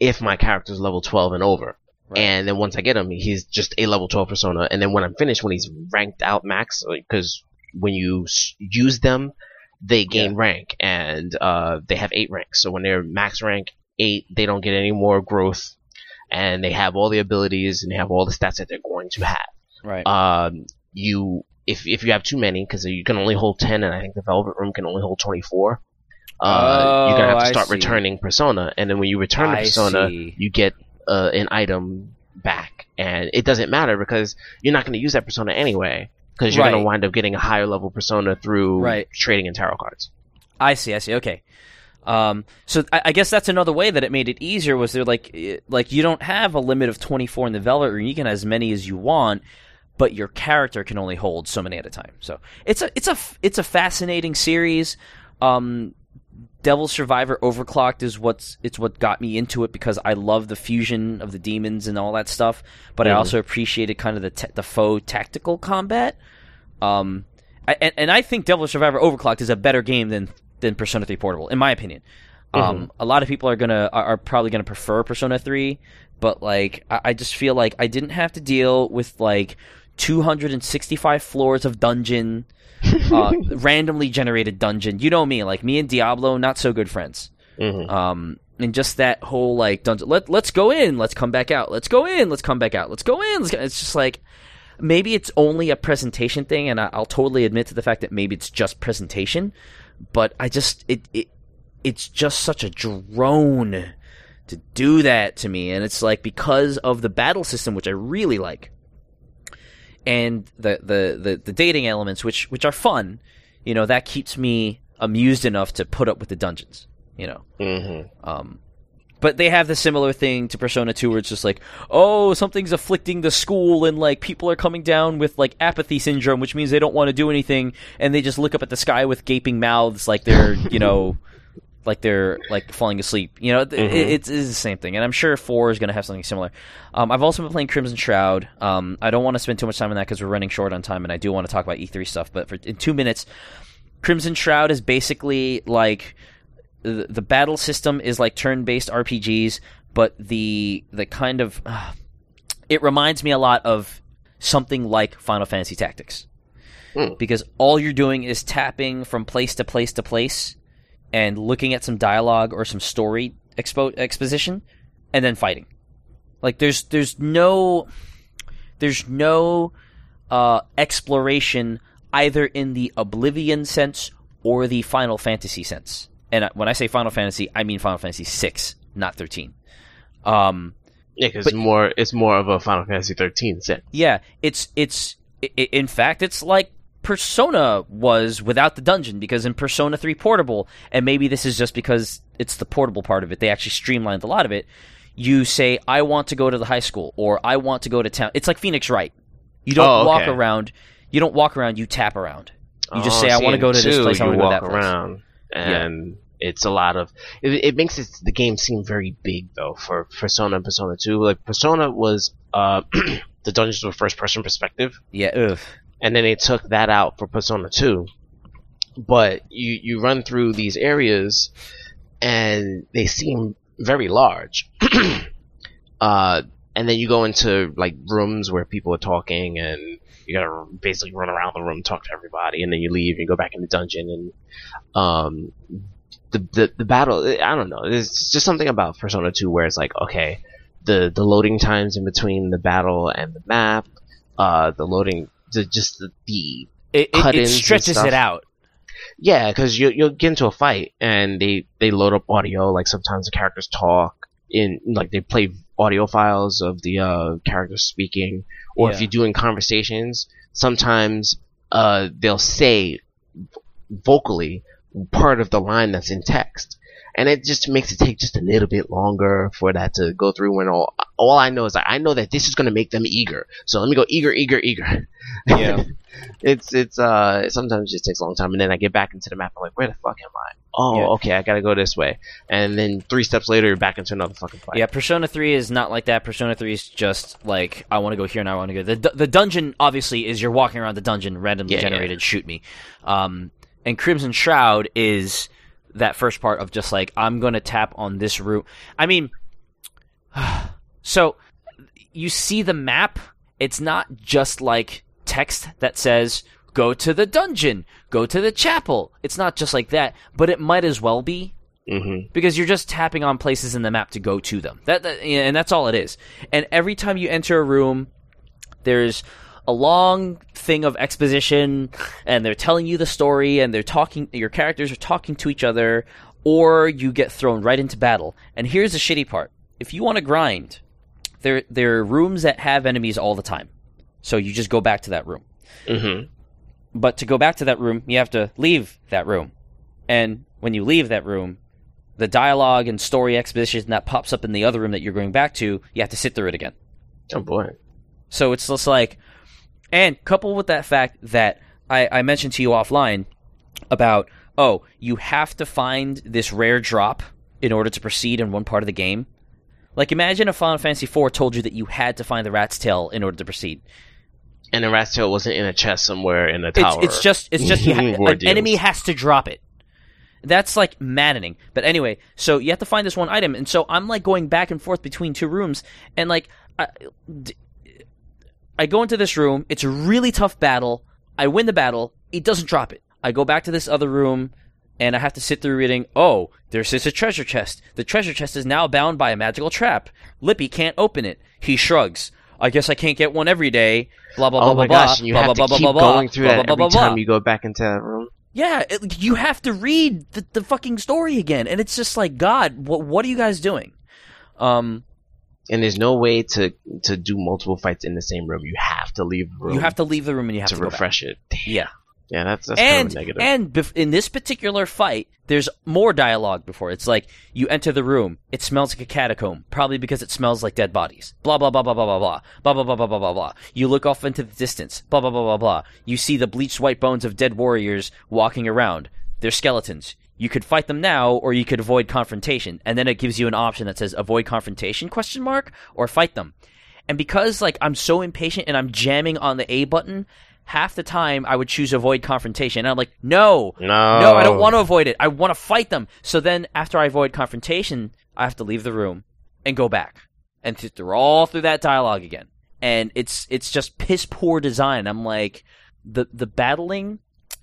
S2: if my character's level 12 and over.
S1: Right.
S2: And then once I get him, he's just a level 12 persona. And then when I'm finished, when he's ranked out max, because when you s- use them, they gain rank, and uh, they have eight ranks. So when they're max rank eight, they don't get any more growth, and they have all the abilities and they have all the stats that they're going to have.
S1: Right.
S2: Um, you if if you have too many, because you can only hold ten, and I think the Velvet Room can only hold 24. Uh, you're gonna have
S1: Oh,
S2: to start returning persona, and then when you return the
S1: I
S2: persona,
S1: see.
S2: you get uh, an item back, and it doesn't matter because you're not going to use that persona anyway, because you're gonna wind up getting a higher level persona through
S1: Right.
S2: trading in tarot cards.
S1: I see. I see. Okay. Um, so I, I guess that's another way that it made it easier was they're like eh, like you don't have a limit of 24 in the Velvet Room. You can have as many as you want, but your character can only hold so many at a time. So it's a it's a it's a fascinating series. Um, Devil Survivor Overclocked is what's it's what got me into it because I love the fusion of the demons and all that stuff, but I
S2: Mhm.
S1: also appreciated kind of the ta- the faux tactical combat. Um, I, and, and I think Devil Survivor Overclocked is a better game than than Persona 3 Portable, in my opinion. Um, a lot of people are gonna are, are probably gonna prefer Persona 3, but like I, I just feel like I didn't have to deal with like 265 floors of dungeon, uh, randomly generated dungeon. You know me, like me and Diablo, not so good friends.
S2: hmm
S1: Um, and just that whole like dungeon. Let let's go in, let's come back out. Let's go in, let's come back out. Let's go in. Let's go. It's just like maybe it's only a presentation thing, and I, I'll totally admit to the fact that maybe it's just presentation. But I just it it it's just such a drone to do that to me, and it's like because of the battle system, which I really like, and the the the, the dating elements, which which are fun. You know that keeps me amused enough to put up with the dungeons. You know.
S2: hmm
S1: Um, but they have the similar thing to Persona 2 where it's just like, oh, something's afflicting the school and like people are coming down with like apathy syndrome, which means they don't want to do anything and they just look up at the sky with gaping mouths like they're, you know, like they're like falling asleep. You know, it,
S2: Mhm.
S1: it's, it's the same thing. And I'm sure 4 is going to have something similar. Um, I've also been playing Crimson Shroud. Um, I don't want to spend too much time on that because we're running short on time and I do want to talk about E3 stuff, but for in 2 minutes, Crimson Shroud is basically like the, the battle system is like turn-based RPGs, but the the kind of uh, it reminds me a lot of something like Final Fantasy Tactics.
S2: Hmm.
S1: Because all you're doing is tapping from place to place to place and looking at some dialogue or some story expo- exposition and then fighting. Like there's there's no there's no uh, exploration either in the Oblivion sense or the Final Fantasy sense. And when I say Final Fantasy, I mean Final Fantasy six, not thirteen. Um,
S2: Yeah, because
S1: But-
S2: more it's more of a Final Fantasy 13 set.
S1: yeah, it's it's i- i- in fact it's like Persona was without the dungeon because in Persona 3 Portable, and maybe this is just because it's the portable part of it, they actually streamlined a lot of it. You say, I want to go to the high school, or I want to go to town. It's like Phoenix Wright. You don't
S2: Oh,
S1: walk
S2: okay.
S1: around. You don't walk around. You tap around. You just
S2: Oh,
S1: say, I want to go to this place. I want to go to
S2: walk
S1: that place.
S2: around, and it's a lot of. It, it makes it, the game seem very big though for Persona and Persona 2. Like Persona was uh the dungeons were first person perspective,
S1: Yeah. Ugh.
S2: And then they took that out for Persona 2. But you you run through these areas, and they seem very large. uh, and then you go into like rooms where people are talking, and you gotta basically run around the room, talk to everybody, and then you leave and go back in the dungeon. And um, the the the battle, I don't know it's just something about Persona 2 where it's like, okay, the the loading times in between the battle and the map, uh, the loading, the just the, the
S1: It, it, it stretches it out.
S2: yeah, because you you'll get into a fight and they they load up audio. Like sometimes the characters talk in like they play audio files of the uh, characters speaking, or if you're doing conversations, sometimes uh, they'll say vocally part of the line that's in text. And it just makes it take just a little bit longer for that to go through when all, all I know is that I know that this is going to make them eager. So let me go eager, eager, eager.
S1: Yeah.
S2: it's, it's, uh, sometimes it just takes a long time and then I get back into the map. I'm like, where the fuck am I? Oh,
S1: Yeah.
S2: okay, I gotta go this way. And then three steps later, you're back into another fucking fight.
S1: Yeah, Persona 3 is not like that. Persona 3 is just like I want to go here and I want to go. The the dungeon obviously is you're walking around the dungeon randomly
S2: Yeah, yeah.
S1: generated shoot me. Um and Crimson Shroud is that first part of just like I'm going to tap on this route. I mean so you see the map, it's not just like text that says go to the dungeon, go to the chapel. It's not just like that, but it might as well be
S2: Mm-hmm.
S1: because you're just tapping on places in the map to go to them. That, that and that's all it is. And every time you enter a room, there's a long thing of exposition, and they're telling you the story, and they're talking. Your characters are talking to each other, or you get thrown right into battle. And here's the shitty part: if you want to grind, there there are rooms that have enemies all the time, so you just go back to that room.
S2: Mm-hmm.
S1: But to go back to that room, you have to leave that room. And when you leave that room, the dialogue and story exposition that pops up in the other room that you're going back to, you have to sit through it again.
S2: Oh boy.
S1: So it's just like, and coupled with that fact that I, I mentioned to you offline about, oh, you have to find this rare drop in order to proceed in one part of the game. Like, imagine if Final Fantasy IV told you that you had to find the rat's tail in order to proceed.
S2: And the rat's tail wasn't in a chest somewhere in a tower.
S1: it's just it's just ha- an
S2: Ordeals.
S1: enemy has to drop it. That's like maddening. But anyway, so you have to find this one item, and so I'm like going back and forth between two rooms, and like I, I go into this room. It's a really tough battle. I win the battle. It doesn't drop it. I go back to this other room, and I have to sit through reading. Oh, there's this a treasure chest. The treasure chest is now bound by a magical trap. Lippi can't open it. He shrugs. I guess I can't get one every day. Blah blah blah
S2: oh
S1: blah
S2: my
S1: blah.
S2: gosh, and you
S1: blah,
S2: have
S1: blah,
S2: to
S1: blah,
S2: keep
S1: blah, blah,
S2: going through
S1: blah,
S2: that
S1: blah, blah,
S2: every
S1: blah,
S2: time you go back into that room.
S1: Yeah, it, you have to read the, the fucking story again, and it's just like, God, what what are you guys doing? Um,
S2: And there's no way to to do multiple fights in the same room. You have to leave the room
S1: you have to leave the room and you have to,
S2: to refresh it.
S1: Yeah,
S2: Yeah, that's that's kind of negative.
S1: and bef- in this particular fight, there's more dialogue before. It's like you enter the room, it smells like a catacomb, probably because it smells like dead bodies. Blah blah blah blah blah blah blah blah blah blah blah blah blah blah. You look off into the distance. Blah blah blah blah blah. You see the bleached white bones of dead warriors walking around. They're skeletons. You could fight them now, or you could avoid confrontation, and then it gives you an option that says avoid confrontation question mark or fight them. And because like I'm so impatient and I'm jamming on the A button, half the time I would choose avoid confrontation. And I'm like, no,
S2: no,
S1: no, I don't want to avoid it. I want to fight them. So then after I avoid confrontation, I have to leave the room and go back and sit through all through that dialogue again. And it's it's just piss poor design. I'm like the the battling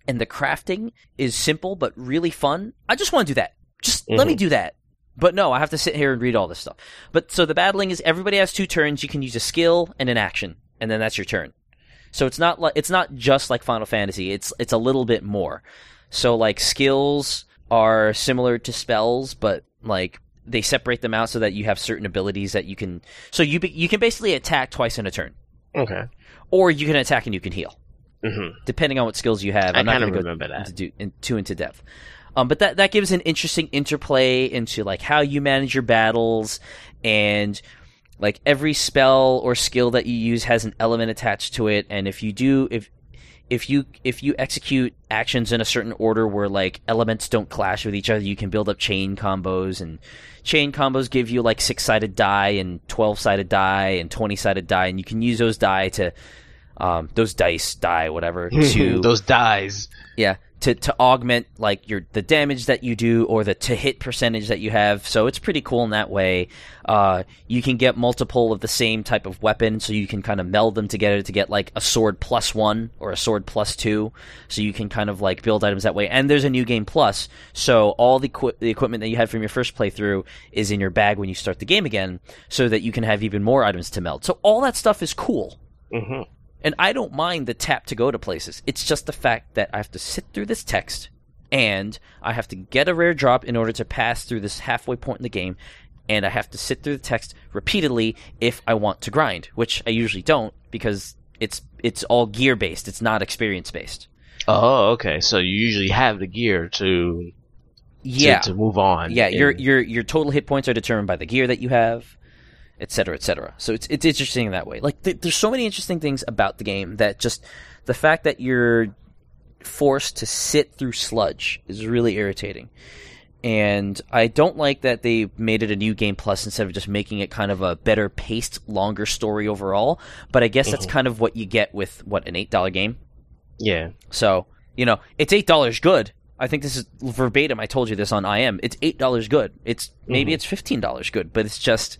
S1: and the crafting is simple but really fun. I just want to do that. Just let me mm-hmm. do that. But no, I have to sit here and read all this stuff. But so the battling is everybody has two turns. You can use a skill and an action, and then that's your turn. So it's not like it's not just like Final Fantasy. It's it's a little bit more. So like skills are similar to spells, but like they separate them out so that you have certain abilities that you can. So you be, you can basically attack twice in a turn,
S2: Okay.
S1: or you can attack and you can heal,
S2: hmm
S1: depending on what skills you have.
S2: I
S1: I'm not
S2: kind
S1: going
S2: of
S1: to go
S2: remember that.
S1: into, do, in, too into depth. Um, but that that gives an interesting interplay into like how you manage your battles and like every spell or skill that you use has an element attached to it and if you do if if you if you execute actions in a certain order where like elements don't clash with each other you can build up chain combos and chain combos give you like six sided die and 12 sided die and 20 sided die and you can use those die to um, those dice die whatever to
S2: Those dies.
S1: yeah, to to augment like your the damage that you do or the to hit percentage that you have. So it's pretty cool in that way. Uh, you can get multiple of the same type of weapon, so you can kind of meld them together to get like a sword plus one or a sword plus two. So you can kind of like build items that way. And there's a new game plus, so all the the equipment that you had from your first playthrough is in your bag when you start the game again, so that you can have even more items to meld. So all that stuff is cool.
S2: hmm
S1: And I don't mind the tap to go to places. It's just the fact that I have to sit through this text and I have to get a rare drop in order to pass through this halfway point in the game. And I have to sit through the text repeatedly if I want to grind, which I usually don't because It's it's all gear based. It's not experience based.
S2: Oh, okay. So you usually have the gear to
S1: Yeah,
S2: to, to move on.
S1: yeah. Your your your total hit points are determined by the gear that you have, et cetera, et cetera. So it's it's interesting in that way. Like th- there's so many interesting things about the game that just the fact that you're forced to sit through sludge is really irritating. And I don't like that they made it a new game plus instead of just making it kind of a better paced, longer story overall. But I guess that's
S2: Mhm.
S1: kind of what you get with what an eight dollar game.
S2: yeah.
S1: So, you know, it's eight dollars good. I think this is verbatim. I told you this on IM. It's eight dollars good. It's maybe
S2: Mhm.
S1: it's fifteen dollars good, but it's just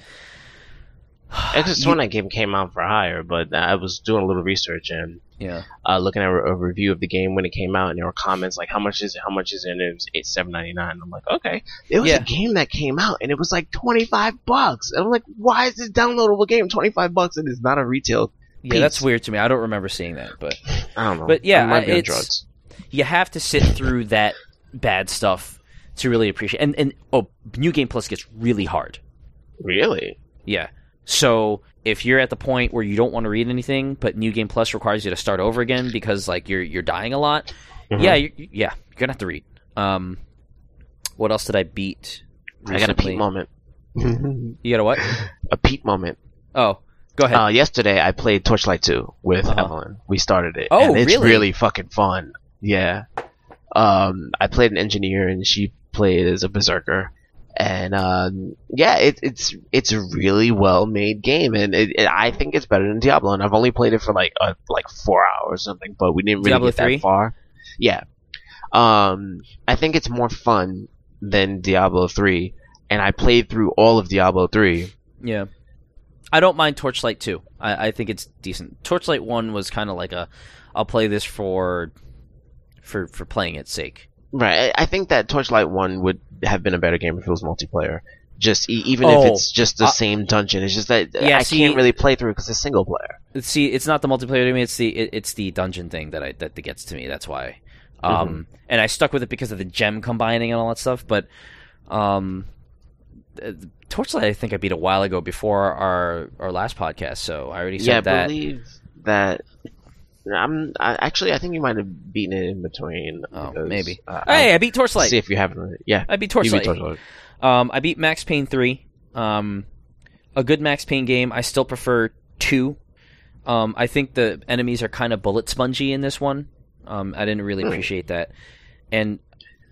S2: Xbox One that game came out for hire, but I was doing a little research and
S1: yeah,
S2: uh, looking at a, review of the game when it came out, and there were comments like, "How much is it? How much is it?" And it was eight seven ninety nine. I'm like, okay, it was
S1: Yeah.
S2: a game that came out, and it was like twenty five bucks. And I'm like, why is this downloadable game twenty five bucks and it's not a retail?
S1: yeah, that's weird to me. I don't remember seeing that, but
S2: I don't know.
S1: But yeah,
S2: I might be on
S1: it's-
S2: drugs.
S1: you have to sit through that bad stuff to really appreciate. And and oh, New Game Plus gets really hard.
S2: Really?
S1: Yeah. So if you're at the point where you don't want to read anything, but New Game Plus requires you to start over again because like you're you're dying a lot,
S2: Mhm.
S1: yeah, you yeah, you're gonna have to read. Um, what else did I beat?
S2: I got a
S1: recently?
S2: peak moment.
S1: You got a what?
S2: a peak moment.
S1: Oh, go ahead.
S2: Uh, yesterday I played Torchlight 2 with
S1: Uh-huh.
S2: Evelyn. We started it.
S1: Oh,
S2: and it's
S1: really?
S2: fucking fun. Yeah. Um, I played an engineer and she played as a berserker. And um, yeah, it, it's it's a really well made game, and it, it, I think it's better than Diablo. And I've only played it for like uh, like four hours or something, but we didn't really
S1: Diablo
S2: get
S1: 3?
S2: that far. Yeah, um, I think it's more fun than Diablo three, and I played through all of Diablo three.
S1: yeah. I don't mind Torchlight 2. I, I think it's decent. Torchlight 1 was kind of like a I'll play this for for for playing its sake.
S2: Right. I think that Torchlight One would have been a better game if it was multiplayer. Just e- even
S1: Oh,
S2: if it's just the
S1: uh,
S2: same dungeon, it's just that
S1: Yeah,
S2: I
S1: see-
S2: can't really play through because it's single player.
S1: See, it's not the multiplayer to me. It's the it, it's the dungeon thing that I that, gets to me. That's why. Um, and I stuck with it because of the gem combining and all that stuff. But um, Torchlight, I think I beat a while ago before our our last podcast. So I already said that.
S2: Yeah, I
S1: that.
S2: believe that. I'm I, actually. I think you might have beaten it in between.
S1: Oh,
S2: because,
S1: maybe.
S2: Uh,
S1: hey, I beat
S2: I'll
S1: Torchlight.
S2: see if you haven't. Yeah,
S1: I beat
S2: you
S1: Torchlight.
S2: beat Torchlight.
S1: Um, I beat Max Payne three. Um, a good Max Payne game. I still prefer two. Um, I think the enemies are kind of bullet spongy in this one. Um, I didn't really
S2: Hmm.
S1: appreciate that, and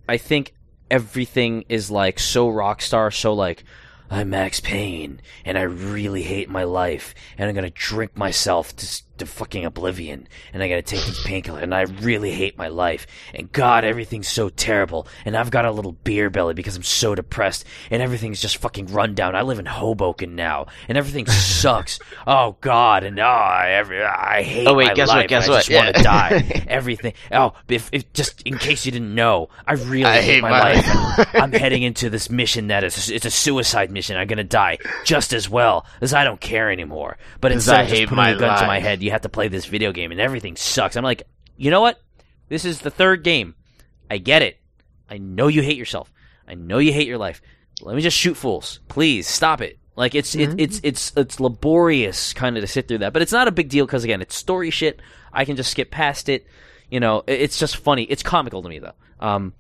S1: I think everything is like so rockstar, so like I'm Max Payne, and I really hate my life, and I'm gonna drink myself to, s- to fucking oblivion, and I gotta take these painkillers, and I really hate my life, and God, everything's so terrible, and I've got a little beer belly because I'm so depressed, and everything's just fucking run down. I live in Hoboken now, and everything sucks. Oh God, and oh, I, every, I hate
S2: Oh, wait, guess what,
S1: life.
S2: guess
S1: and I
S2: what?
S1: just want to die. Everything. Oh, if, if just in case you didn't know, I really
S2: I
S1: hate,
S2: hate
S1: my, life.
S2: life.
S1: I'm heading into this mission that is it's a suicide mission. I'm gonna die just as well as I don't care anymore. But instead
S2: I
S1: of just
S2: hate
S1: putting
S2: my
S1: a gun to my
S2: life.
S1: head, you have to play this video game, and everything sucks. I'm like, you know what? This is the third game. I get it. I know you hate yourself. I know you hate your life. Let me just shoot fools. Please stop it. Like it's it, it's it's it's laborious kind of to sit through that, but it's not a big deal because again, it's story shit. I can just skip past it. You know, it's just funny. It's comical to me though. Um,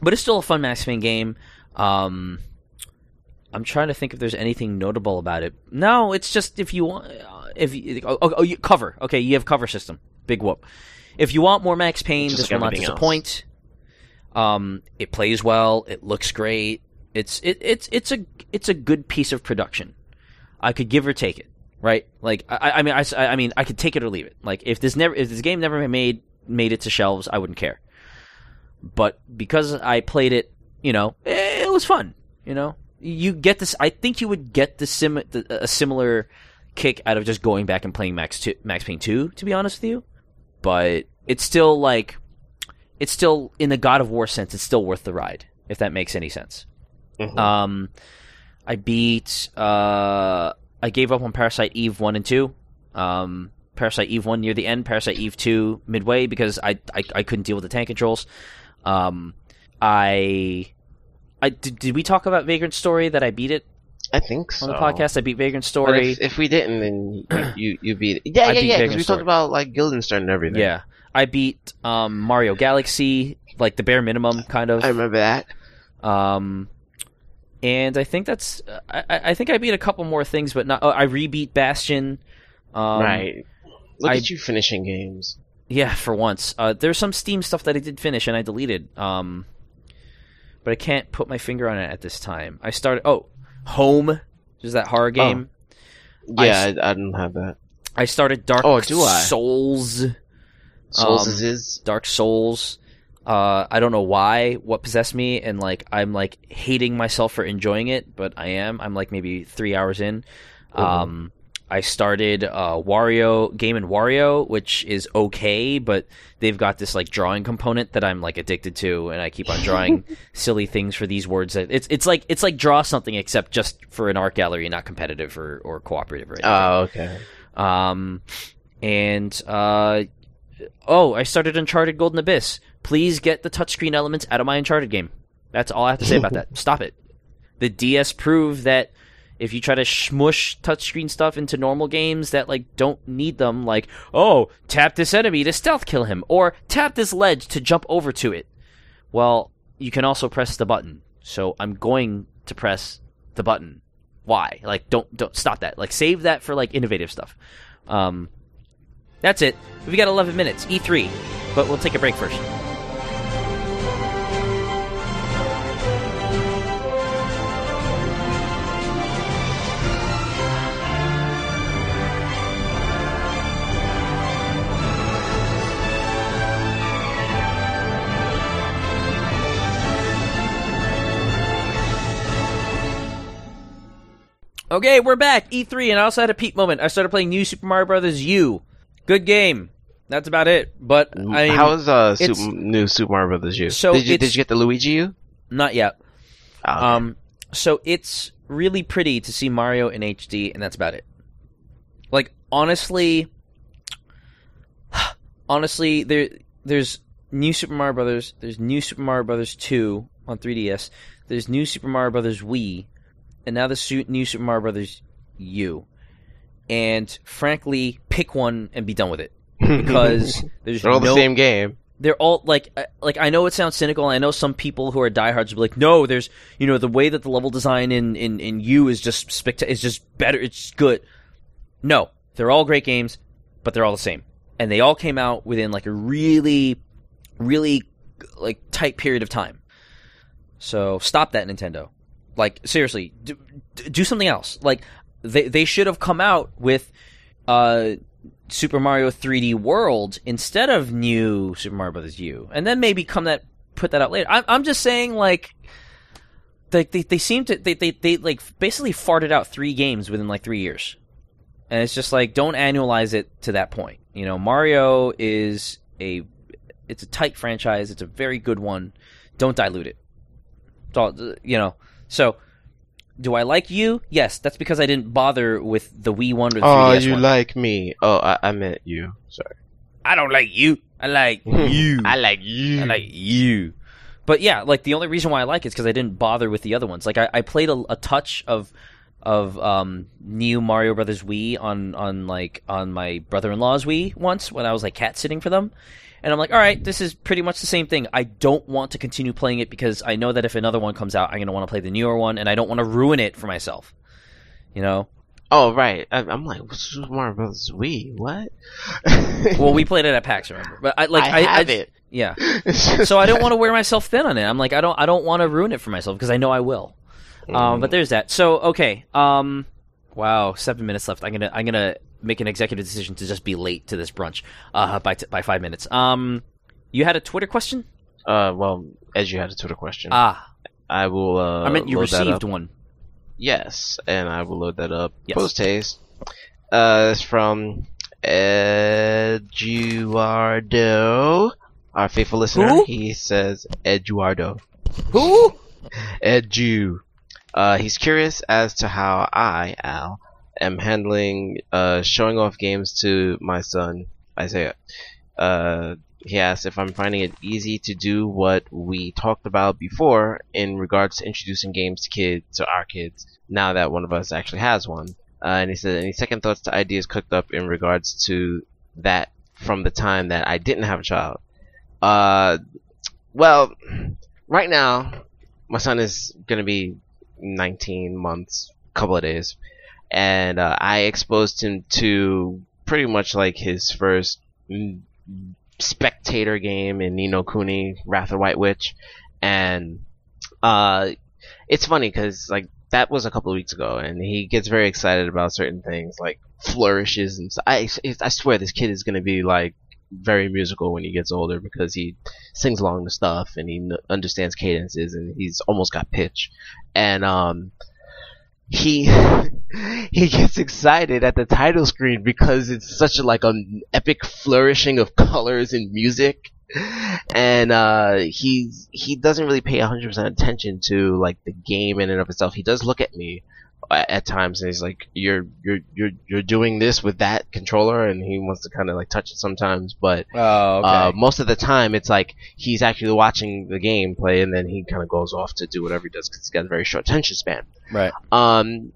S1: but it's still a fun Max Payne game. Um, I'm trying to think if there's anything notable about it. No, it's just if you want, if you, oh, oh, oh, you, cover. Okay, you have cover system. Big whoop. If you want more Max Payne,
S2: Just
S1: this
S2: like
S1: will not
S2: everything else.
S1: disappoint. Um, it plays well. It looks great. It's it, it's it's a it's a good piece of production. I could give or take it, right? Like I, I mean I, I mean I could take it or leave it. Like if this never if this game never made made it to shelves, I wouldn't care. But because I played it, you know, eh, it was fun. You know, you get this. I think you would get the sim the, a similar kick out of just going back and playing Max two, Max Payne two. To be honest with you, but it's still like it's still in the God of War sense. It's still worth the ride if that makes any sense.
S2: Mhm.
S1: Um, I beat. Uh, I gave up on Parasite Eve one and two. Um, Parasite Eve one near the end. Parasite Eve two midway because I I, I couldn't deal with the tank controls. Um, I. I did, did we talk about Vagrant Story that I beat it?
S2: I think so.
S1: on the podcast. I beat Vagrant Story.
S2: if, if we didn't, then you you beat it. Yeah,
S1: I
S2: yeah, yeah. Because we
S1: Story.
S2: talked about like Guildenstern and everything.
S1: yeah, I beat um, Mario Galaxy, like the bare minimum, kind of.
S2: I remember that.
S1: Um, and I think that's. I, I I think I beat a couple more things, but not. Oh, I rebeat Bastion. Um,
S2: right. Look
S1: I-
S2: at you finishing games.
S1: Yeah, for once. Uh, there's some Steam stuff that I did finish and I deleted. Um, but I can't put my finger on it at this time. I started. Oh, Home, which is that horror game. I
S2: Yeah, I don't have that.
S1: I started Dark
S2: Oh, do I?
S1: Souls.
S2: Souls
S1: Um,
S2: is.
S1: Dark Souls. Uh, I don't know why, what possessed me, and like I'm like hating myself for enjoying it, but I am. I'm like maybe three hours in. Um, I started uh, Wario Game and Wario, which is okay, but they've got this like drawing component that I'm like addicted to, and I keep on drawing silly things for these words. That it's it's like it's like draw something except just for an art gallery, not competitive or, or cooperative or anything.
S2: Oh, okay.
S1: Um, and uh, oh, I started Uncharted Golden Abyss. Please get the touchscreen elements out of my Uncharted game. That's all I have to say about that. Stop it. The DS proved that if you try to smush touchscreen stuff into normal games that like don't need them, like oh, tap this enemy to stealth kill him, or tap this ledge to jump over to it. Well, you can also press the button. So I'm going to press the button. Why? Like don't don't stop that. Like save that for like innovative stuff. Um, that's it. We've got 11 minutes. E3, but we'll take a break first. Okay, we're back. E3, and I also had a peak moment. I started playing New Super Mario Brothers U. Good game. That's about it. But I mean,
S2: How was uh, Super, new Super Mario Brothers U?
S1: So
S2: did you did you get the Luigi U?
S1: not yet.
S2: Oh, okay.
S1: Um, so it's really pretty to see Mario in HD, and that's about it. Like honestly, honestly, there there's new Super Mario Brothers. There's new Super Mario Brothers two on 3DS. There's new Super Mario Brothers Wii, and now the new Super Mario Brothers U. And frankly, pick one and be done with it because there's
S2: they're all
S1: no
S2: the same game.
S1: they're all like like I know it sounds cynical. and I know some people who are diehards will be like, no, there's you know the way that the level design in in in you is just specta- is just better. It's good. No, they're all great games, but they're all the same, and they all came out within like a really, really like tight period of time. So stop that, Nintendo. Like seriously, do, do something else. Like they they should have come out with uh Super Mario 3D World instead of new Super Mario Brothers U, and then maybe come that put that out later. I'm I'm just saying like. They, they, they seem to they, they, they like basically farted out three games within like three years and it's just like don't annualize it to that point you know mario is a it's a tight franchise it's a very good one don't dilute it It's all- you know so do i like you yes that's because i didn't bother with the wii one or the
S2: Oh,
S1: 3ds
S2: you
S1: one
S2: like me? Oh, I, I meant you. Sorry.
S1: i don't like you i like you
S2: I like you.
S1: I like you. But yeah, like the only reason why I like it is because I didn't bother with the other ones. Like I, I played a, a touch of of um, new Mario Brothers Wii on on like on my brother in law's Wii once when I was like cat sitting for them, and I'm like, all right, this is pretty much the same thing. I don't want to continue playing it because I know that if another one comes out, I'm gonna want to play the newer one, and I don't want to ruin it for myself. You know.
S2: Oh, right. I, I'm like, what's Mario Brothers Wii? What?
S1: Well, we played it at PAX, remember? But I like
S2: I have it.
S1: Yeah. so I don't want to wear myself thin on it. I'm like, I don't, I don't want to ruin it for myself because I know I will. Um, but there's that. So okay. Um, wow, seven minutes left. I'm gonna, I'm gonna make an executive decision to just be late to this brunch. Uh, by t- by five minutes. Um, you had a Twitter question?
S2: Uh, well, as you had a Twitter question,
S1: Ah,
S2: I will. Uh,
S1: I meant you received one.
S2: Yes, and I will load that up
S1: Yes.
S2: post haste. Uh, it's from Eduardo, our faithful listener.
S1: Who?
S2: He says Eduardo.
S1: Who?
S2: Edu. Uh, he's curious as to how I, Al, am handling uh, showing off games to my son, Isaiah. Uh, he asked if I'm finding it easy to do what we talked about before in regards to introducing games to kids, to our kids, now that one of us actually has one. Uh, and he said, any second thoughts to ideas cooked up in regards to that from the time that I didn't have a child? Uh, well, right now, my son is gonna be 19 months, couple of days, and uh, I exposed him to pretty much like his first spectator game in Ni no Kuni, Wrath of White Witch, and uh, it's funny because like that was a couple of weeks ago, and he gets very excited about certain things like flourishes and stuff. I I swear this kid is gonna be like very musical when he gets older because he sings along to stuff and he understands cadences and he's almost got pitch, and um he he gets excited at the title screen because it's such a, like an epic flourishing of colors and music. And uh he's he doesn't really pay 100% attention to like the game in and of itself. He does look at me at, times and he's like you're you're you're you're doing this with that controller and he wants to kind of like touch it sometimes but
S1: Oh, okay.
S2: uh, most of the time, it's like he's actually watching the game play, and then he kind of goes off to do whatever he does because he's got a very short attention span.
S1: right.
S2: Um,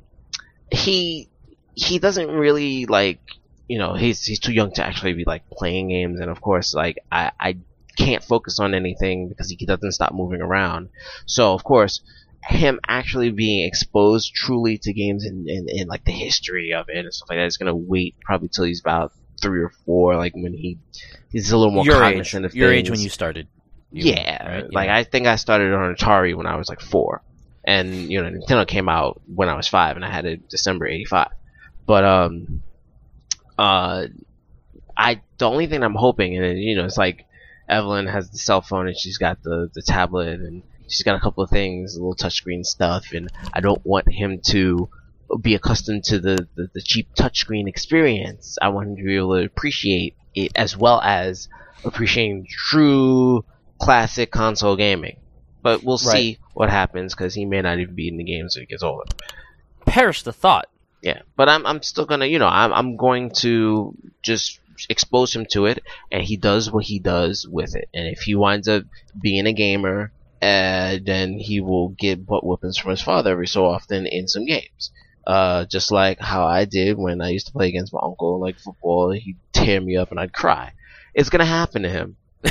S2: he he doesn't really like you know he's he's too young to actually be like playing games, and of course, like I I can't focus on anything because he doesn't stop moving around. So of course. Him actually being exposed truly to games and, and, and like the history of it and stuff like that is gonna wait probably till he's about three or four, like when he he's a little more
S1: your age.
S2: cognizant of
S1: Your
S2: things.
S1: age when you started. You-
S2: yeah,
S1: right?
S2: like I think I started on Atari when I was like four, and you know Nintendo came out when I was five, and I had it December '85. But um, uh, I the only thing I'm hoping, and you know, it's like Evelyn has the cell phone and she's got the the tablet and she's got a couple of things, a little touchscreen stuff, and I don't want him to be accustomed to the, the, the cheap touchscreen experience. I want him to be able to appreciate it as well as appreciating true classic console gaming. But we'll see what happens because he may not even be in the games when he gets older.
S1: Perish the thought.
S2: Yeah, but I'm I'm still gonna you know I'm I'm going to just expose him to it, and he does what he does with it. And if he winds up being a gamer, uh, then he will get butt whippings from his father every so often in some games. Uh, just like how I did when I used to play against my uncle, like football, he'd tear me up and I'd cry. It's gonna happen to him.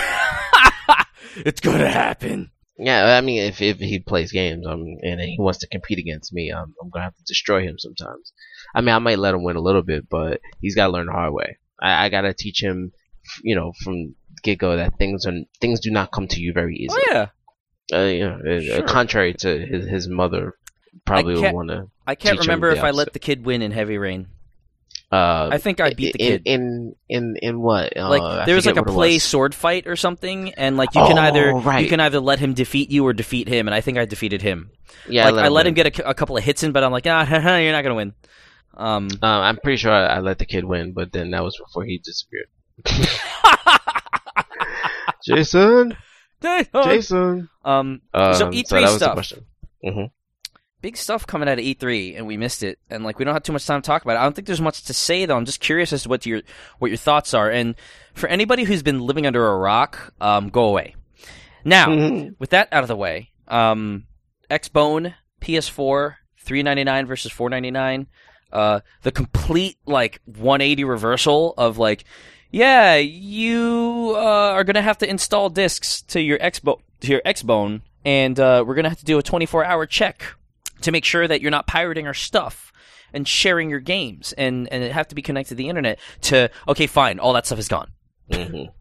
S1: it's gonna happen.
S2: Yeah, I mean, if if he plays games, um, and he wants to compete against me, I'm, I'm gonna have to destroy him sometimes. I mean, I might let him win a little bit, but he's gotta learn the hard way. I, I gotta teach him, you know, from get go that things are things do not come to you very easily.
S1: Oh yeah.
S2: Uh, you know, uh,
S1: Sure.
S2: contrary to his his mother, probably would want to.
S1: I can't
S2: Teach him
S1: remember
S2: the
S1: if I let the kid win in Heavy Rain.
S2: Uh,
S1: I think I beat the
S2: in,
S1: kid.
S2: in in in what? Uh,
S1: like
S2: I
S1: there was like a play
S2: was.
S1: sword fight or something, and like you can
S2: Oh,
S1: either you can either let him defeat you or defeat him, and I think I defeated him.
S2: Yeah,
S1: like I let him
S2: win.
S1: get a, a couple of hits in, but I'm like, ah, you're not gonna win. Um,
S2: Uh, I'm pretty sure I, I let the kid win, but then that was before he disappeared. Jason, Jason.
S1: um,
S2: Um,
S1: So E3
S2: that was the
S1: stuff.
S2: question. hmm
S1: big stuff coming out of E3, and we missed it, and like we don't have too much time to talk about it. I don't think there's much to say though. I'm just curious as to what your what your thoughts are, and for anybody who's been living under a rock, um, go away. Now,
S2: Mhm.
S1: with that out of the way, um, Xbone, PS4, three ninety nine versus four ninety nine. Uh, the complete like 180 reversal of like, yeah, you uh, are gonna have to install discs to your Xbo to your Xbone, and uh, we're gonna have to do a 24 hour check to make sure that you're not pirating our stuff and sharing your games, and and it have to be connected to the internet. To okay, fine, all that stuff is gone.
S2: Mm-hmm.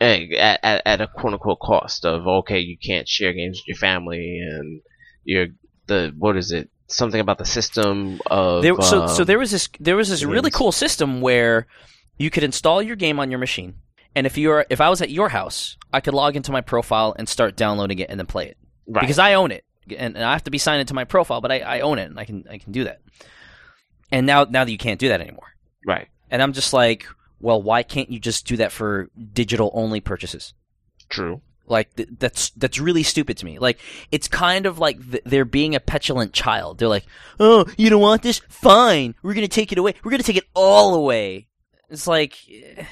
S2: At, at, at a quote unquote cost of okay, you can't share games with your family and you're the what is it? Something about the system of
S1: There, so, so
S2: um,
S1: there was this there was this really cool system where you could install your game on your machine, and if you're if I was at your house, I could log into my profile and start downloading it and then play it
S2: right.
S1: because I own it, and, and I have to be signed into my profile, but I, I own it and I can I can do that. And now now that you can't do that anymore,
S2: right.
S1: and I'm just like, well, why can't you just do that for digital only purchases?
S2: True.
S1: Like th- that's that's really stupid to me. Like it's kind of like th- they're being a petulant child. They're like, "Oh, you don't want this? Fine, we're gonna take it away. We're gonna take it all away." It's like, eh,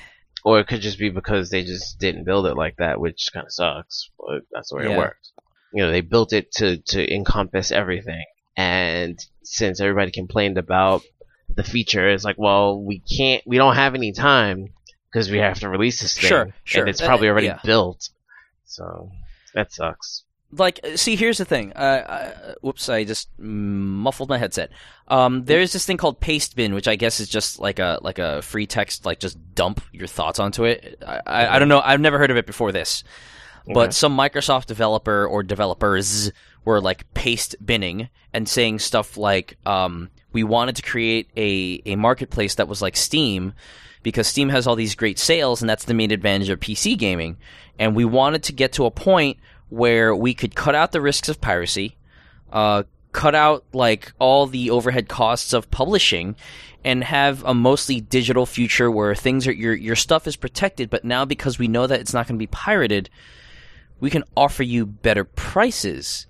S2: or it could just be because they just didn't build it like that, which kind of sucks. But that's the way
S1: Yeah.
S2: it works. You know, they built it to to encompass everything, and since everybody complained about the feature, it's like, well, we can't, we don't have any time because we have to release this thing,
S1: Sure, sure.
S2: and it's
S1: Uh,
S2: probably already
S1: yeah.
S2: built. So that sucks.
S1: like see here's the thing. Uh, I, whoops i just muffled my headset. Um, there's this thing called paste bin which i guess is just like a like a free text like just dump your thoughts onto it. I, I, I don't know. I've never heard of it before this. But
S2: Okay.
S1: some microsoft developer or developers were like paste binning and saying stuff like um, we wanted to create a, a marketplace that was like steam because steam has all these great sales and that's the main advantage of pc gaming and we wanted to get to a point where we could cut out the risks of piracy, uh, cut out like all the overhead costs of publishing, and have a mostly digital future where things are your your stuff is protected. But now because we know that it's not going to be pirated, we can offer you better prices.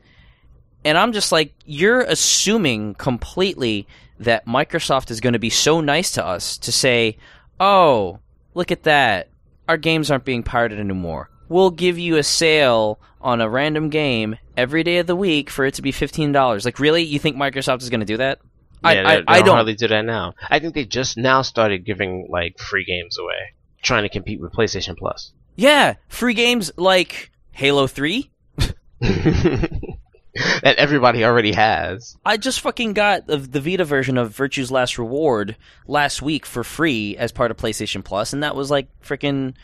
S1: And I'm just like, you're assuming completely that Microsoft is going to be so nice to us to say, oh, look at that. Our games aren't being pirated anymore. We'll give you a sale on a random game every day of the week for it to be $15. Like, really? You think Microsoft is going to do that? I,
S2: yeah,
S1: I,
S2: they, they
S1: I
S2: don't
S1: don't.
S2: hardly do that now. I think they just now started giving like free games away, trying to compete with PlayStation Plus.
S1: Yeah, free games like Halo 3.
S2: that everybody already has.
S1: I just fucking got the, the Vita version of Virtue's Last Reward last week for free as part of PlayStation Plus, and that was like freaking.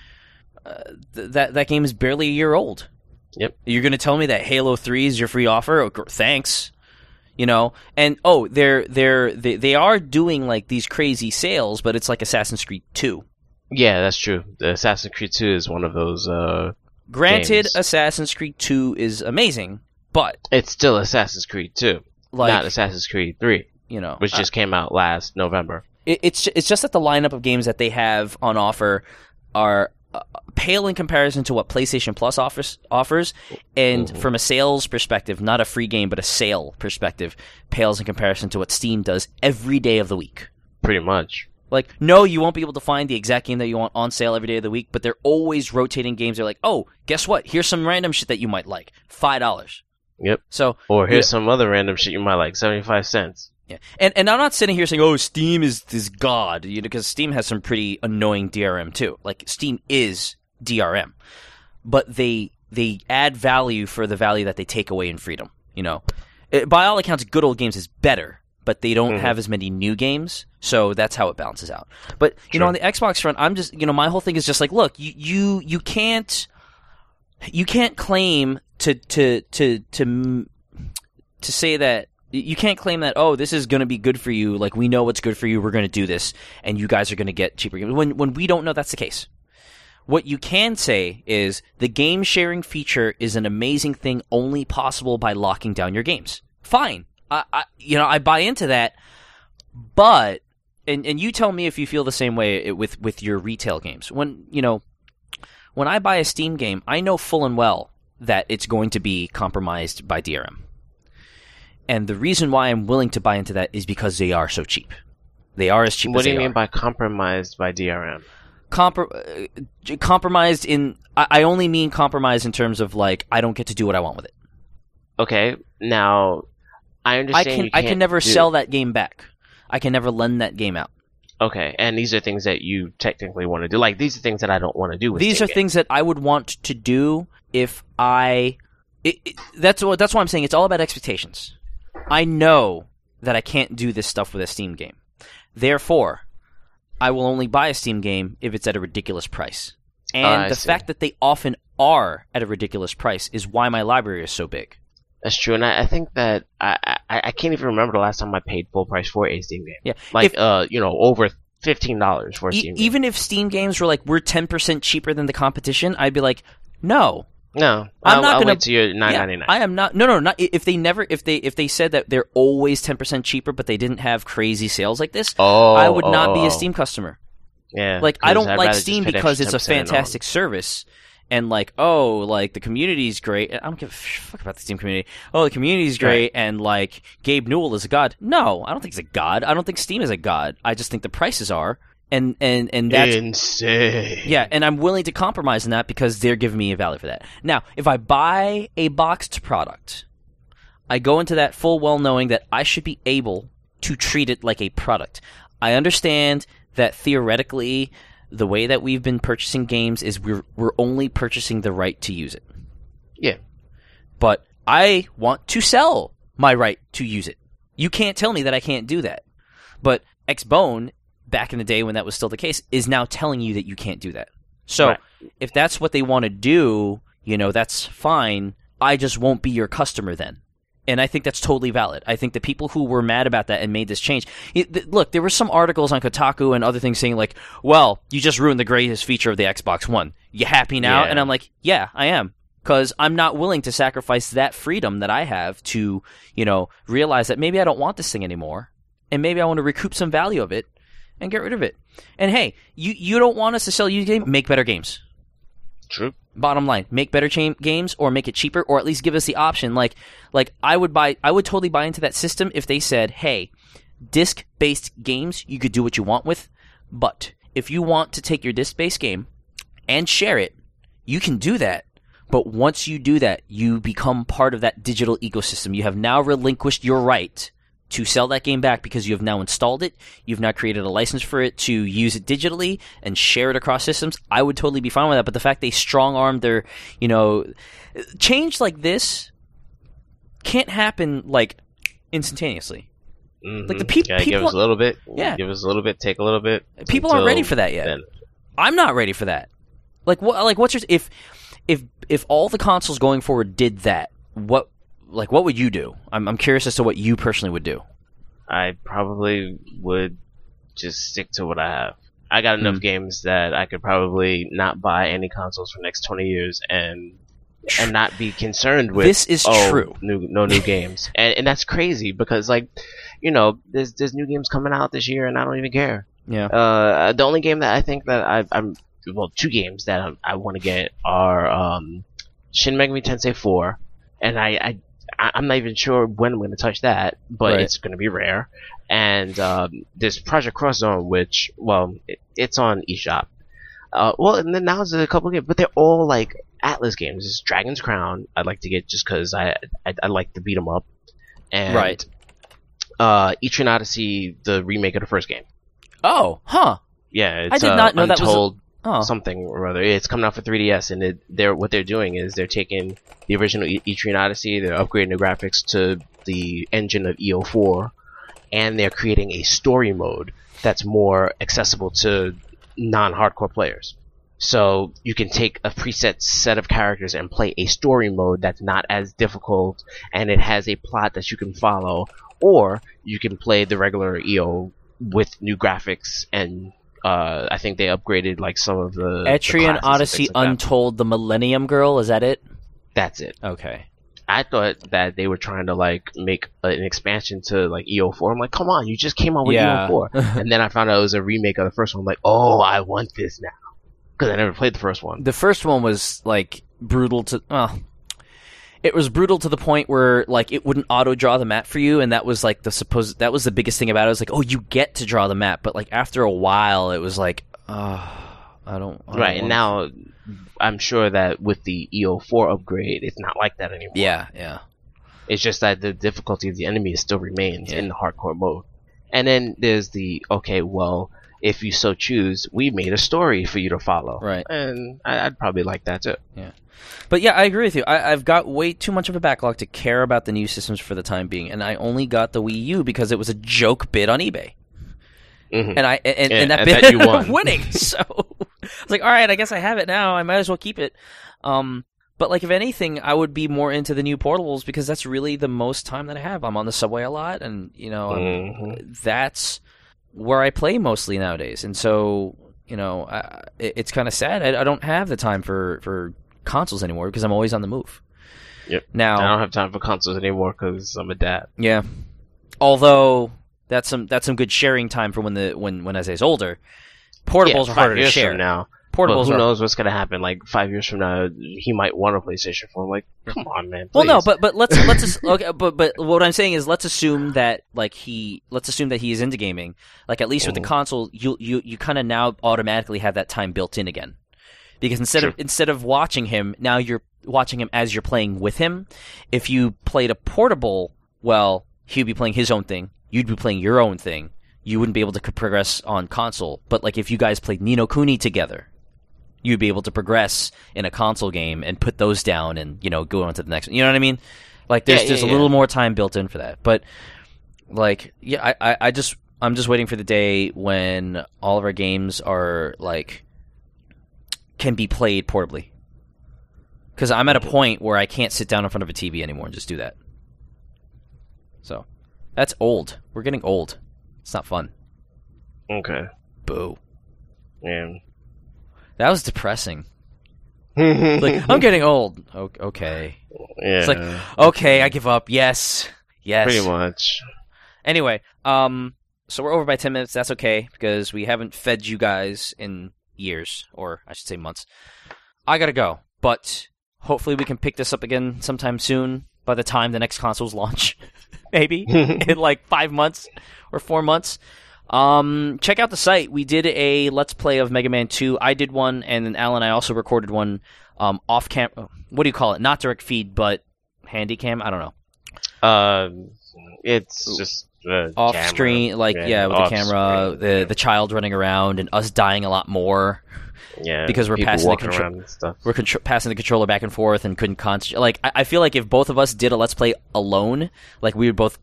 S1: Uh, th- that that game is barely a year old.
S2: Yep.
S1: You're gonna tell me that Halo Three is your free offer? Oh, gr- thanks. You know, and oh, they're they're they, they are doing like these crazy sales, but it's like Assassin's Creed Two.
S2: Yeah, that's true. The Assassin's Creed 2 is one of those. uh
S1: Granted,
S2: Games.
S1: Assassin's Creed Two is amazing, but
S2: It's still Assassin's Creed 2,
S1: like
S2: not Assassin's Creed 3,
S1: you know,
S2: which
S1: uh,
S2: just came out last November.
S1: it, it's it's just that the lineup of games that they have on offer are uh, pale in comparison to what PlayStation Plus offers offers, and
S2: Mhm.
S1: from a sales perspective, not a free game but a sale perspective, pales in comparison to what Steam does every day of the week.
S2: Pretty much.
S1: Like, no, you won't be able to find the exact game that you want on sale every day of the week, but they're always rotating games. They're like, oh, guess what? Here's some random shit that you might like. Five dollars.
S2: Yep.
S1: So
S2: Or here's some other random shit you might like, 75 cents.
S1: Yeah, and and I'm not sitting here saying, "Oh, Steam is is God," you know, because Steam has some pretty annoying DRM too. Like Steam is DRM, but they they add value for the value that they take away in freedom. You know, Uh, by all accounts, good old games is better, but they don't
S2: Mhm.
S1: have as many new games, so that's how it balances out. But you know, on the Xbox front, I'm just you know, my whole thing is just like, look, you you you can't you can't claim to to to to to say that you can't claim that oh this is going to be good for you like we know what's good for you we're going to do this and you guys are going to get cheaper games. When when we don't know that's the case. What you can say is the game sharing feature is an amazing thing only possible by locking down your games. Fine. I, I you know I buy into that but and and you tell me if you feel the same way eh, with with your retail games. When you know when I buy a Steam game I know full and well that it's going to be compromised by DRM and the reason why I'm willing to buy into that is because they are so cheap. They are as cheap
S2: What
S1: as
S2: do you mean
S1: are.
S2: by compromised by DRM?
S1: Compro- uh, compromised in. I, I only mean compromised in terms of like I don't get to do what I want with it.
S2: Okay, now I
S1: I
S2: understand
S1: can
S2: you
S1: I can never
S2: do-
S1: sell that game back. I can never lend that game out.
S2: Okay, and these are things that you technically want to do. Like these are things that I don't want to do with
S1: These are things that I would want to do if I. It, it, that's what that's why I'm saying it's all about expectations. I know that I can't do this stuff with a Steam game. Therefore, I will only buy a Steam game if it's at a ridiculous price. Ah, and
S2: I
S1: the
S2: see.
S1: fact that they often are at a ridiculous price is why my library is so big.
S2: That's true, and I, I think that I, I I can't even remember the last time I paid full price for a Steam game.
S1: Yeah.
S2: Like
S1: If-
S2: uh, you know, over fifteen dollars for a Steam game.
S1: even if Steam games were like we're 10% cheaper than the competition, I'd be like, "No,
S2: No,
S1: I'm
S2: I'll,
S1: not
S2: wait till you're nine ninety nine.
S1: I am not. No, no, not if they never. If they if they said that they're always ten percent cheaper, but they didn't have crazy sales like this,
S2: Oh,
S1: I would not
S2: oh,
S1: be
S2: oh.
S1: a Steam customer.
S2: Yeah,
S1: Like I don't
S2: I'd
S1: like Steam because it's a
S2: 10% and on.
S1: fantastic service, and like oh, like the community's great. I don't give a fuck about the Steam community. Oh, the community's great, and like Gabe Newell is a god. No, I don't think he's a god. I don't think Steam is a god. I just think the prices are, and and and that's
S2: insane.
S1: yeah, and I'm willing to compromise on that because they're giving me a value for that. Now, if I buy a boxed product, I go into that full well knowing that I should be able to treat it like a product. I understand that theoretically, the way that we've been purchasing games is we're we're only purchasing the right to use it.
S2: Yeah.
S1: But I want to sell my right to use it. You can't tell me that I can't do that. But Xbone, back in the day when that was still the case, is now telling you that you can't do that. So
S2: Right.
S1: if that's what they want to do, you know, that's fine. I just won't be your customer then. And I think that's totally valid. I think the people who were mad about that and made this change. It, th- look, there were some articles on Kotaku and other things saying like, "Well, you just ruined the greatest feature of the Xbox One. You happy now?"
S2: Yeah.
S1: And I'm like, "Yeah, I am." Because I'm not willing to sacrifice that freedom that I have to, you know, realize that maybe I don't want this thing anymore, and maybe I want to recoup some value of it and get rid of it. And hey, you you don't want us to sell you game? Make better games.
S2: True.
S1: Bottom line, make better cha- games or make it cheaper or at least give us the option. Like like I would buy I would totally buy into that system if they said, "Hey, disc-based games you could do what you want with, but if you want to take your disc-based game and share it, you can do that." But once you do that, you become part of that digital ecosystem. You have now relinquished your right to sell that game back because you have now installed it. You've now created a license for it to use it digitally and share it across systems. I would totally be fine with that. But the fact they strong armed their, you know, change like this can't happen like instantaneously. Like the mm-hmm. peop-
S2: yeah, give us a little bit.
S1: Yeah.
S2: give us a little bit. Take a little bit.
S1: People aren't ready for that yet.
S2: then.
S1: I'm not ready for that. Like what? Like what's your if if if all the consoles going forward did that? What like what would you do? I'm I'm curious as to what you personally would do.
S2: I probably would just stick to what I have. I got enough
S1: Hmm.
S2: games that I could probably not buy any consoles for the next twenty years and and not be concerned with
S1: This is
S2: oh,
S1: true.
S2: New, no new games, and and that's crazy because like, you know, there's there's new games coming out this year, and I don't even care.
S1: Yeah.
S2: Uh, the only game that I think that I, I'm well, two games that I'm, I want to get are um, Shin Megami Tensei 4, and I, I I- I'm not even sure when I'm going to touch that, but
S1: Right.
S2: it's going to be rare. And um, there's Project Cross Zone, which well, it, it's on eShop. Uh, well, and then now there's a couple games, but they're all like Atlus games. It's Dragon's Crown. I'd like to get just because I, I I like to beat them up, and
S1: Right.
S2: Uh, Etrian Odyssey, the remake of the first game.
S1: Oh, huh.
S2: Yeah, it's,
S1: I did
S2: uh,
S1: not know that was
S2: Untold
S1: Oh,
S2: something or other. It's coming out for 3DS, and it, they're what they're doing is they're taking the original Etrian Odyssey, they're upgrading the graphics to the engine of EO4, and they're creating a story mode that's more accessible to non-hardcore players. So you can take a preset set of characters and play a story mode that's not as difficult, and it has a plot that you can follow, or you can play the regular EO with new graphics and uh, I think they upgraded like some of the the
S1: Etrian
S2: and
S1: Odyssey
S2: like.
S1: Untold, the Millennium Girl. Is that it?
S2: That's it.
S1: Okay.
S2: I thought that they were trying to like make an expansion to like EO4. I'm like, come on, you just came out with
S1: Yeah.
S2: EO4, and then I found out it was a remake of the first one. I'm like, oh, I want this now because I never played the first one.
S1: The first one was like brutal to. Well, it was brutal to the point where like it wouldn't auto draw the map for you, and that was like the supposed. That was the biggest thing about it. It was like, oh, you get to draw the map, but like after a while, it was like, oh, I don't. I don't
S2: Right, and now I'm sure that with the EO4 upgrade, it's not like that anymore.
S1: Yeah, yeah.
S2: It's just that the difficulty of the enemy still remains
S1: Yeah.
S2: in the hardcore mode. And then there's the okay, well, if you so choose, we made a story for you to follow.
S1: Right.
S2: And I, I'd probably like that too. Yeah.
S1: But yeah, I agree with you. I, I've got way too much of a backlog to care about the new systems for the time being, and I only got the Wii U because it was a joke bid on eBay,
S2: Mhm.
S1: and I and,
S2: Yeah,
S1: and that bid
S2: you won.
S1: winning. So I was like, all right, I guess I have it now. I might as well keep it. Um, but like, if anything, I would be more into the new portables because that's really the most time that I have. I'm on the subway a lot, and you know,
S2: Mhm.
S1: that's where I play mostly nowadays. And so, you know, I, it, it's kind of sad. I, I don't have the time for, for consoles anymore because I'm always on the move.
S2: Yep.
S1: Now,
S2: I don't have time for consoles anymore because I'm a dad.
S1: yeah. Although that's some that's some good sharing time for when the when when Isaiah's older. Portables
S2: Yeah,
S1: are harder to share.
S2: Now,
S1: Portables
S2: who
S1: are
S2: knows what's gonna happen? Like five years from now, he might want a PlayStation 4. I'm like, come on, man.
S1: Well, no, but but let's let's just, okay, but but what I'm saying is let's assume that like he let's assume that he is into gaming. Like at least with the
S2: Mhm.
S1: console, you you you kind of now automatically have that time built in again, because instead of instead of watching him, now you're watching him as you're playing with him. If you played a portable, well, he'd be playing his own thing, you'd be playing your own thing. You wouldn't be able to progress on console. But like if you guys played Ni no Kuni together, you'd be able to progress in a console game and put those down and you know go on to the next one. You know what I mean? Like there's
S2: Yeah,
S1: there's
S2: yeah,
S1: a little more time built in for that. But like yeah, I, I, I just I'm just waiting for the day when all of our games are like can be played portably. Because I'm at a mm-hmm. point where I can't sit down in front of a TV anymore and just do that. So that's old. We're getting old. It's not fun.
S2: okay,
S1: Boo.
S2: yeah.
S1: That was depressing. Like I'm getting old. Okay.
S2: yeah,
S1: It's like, Okay, I give up. Yes. Yes.
S2: pretty much.
S1: Anyway, um, so we're over by 10 minutes. That's okay because we haven't fed you guys in years, or I should say months. I gotta go, but hopefully we can pick this up again sometime soon by the time the next consoles launch. Maybe in like five months or four months. Um, check out the site. We did a Let's Play of Mega Man 2. I did one, and then Alan and I also recorded one um, off cam. What do you call it? Not direct feed, but handy cam? I don't know.
S2: Um, it's just uh,
S1: off
S2: camera.
S1: screen, like yeah, with the camera,
S2: screen,
S1: the
S2: yeah.
S1: the child running around, and us dying a lot more.
S2: yeah,
S1: because we're passing the
S2: walking
S1: control-
S2: stuff.
S1: We're contr- passing the controller back and forth and couldn't concentrate. Like I-, I feel like if both of us did a let's play alone, like we would both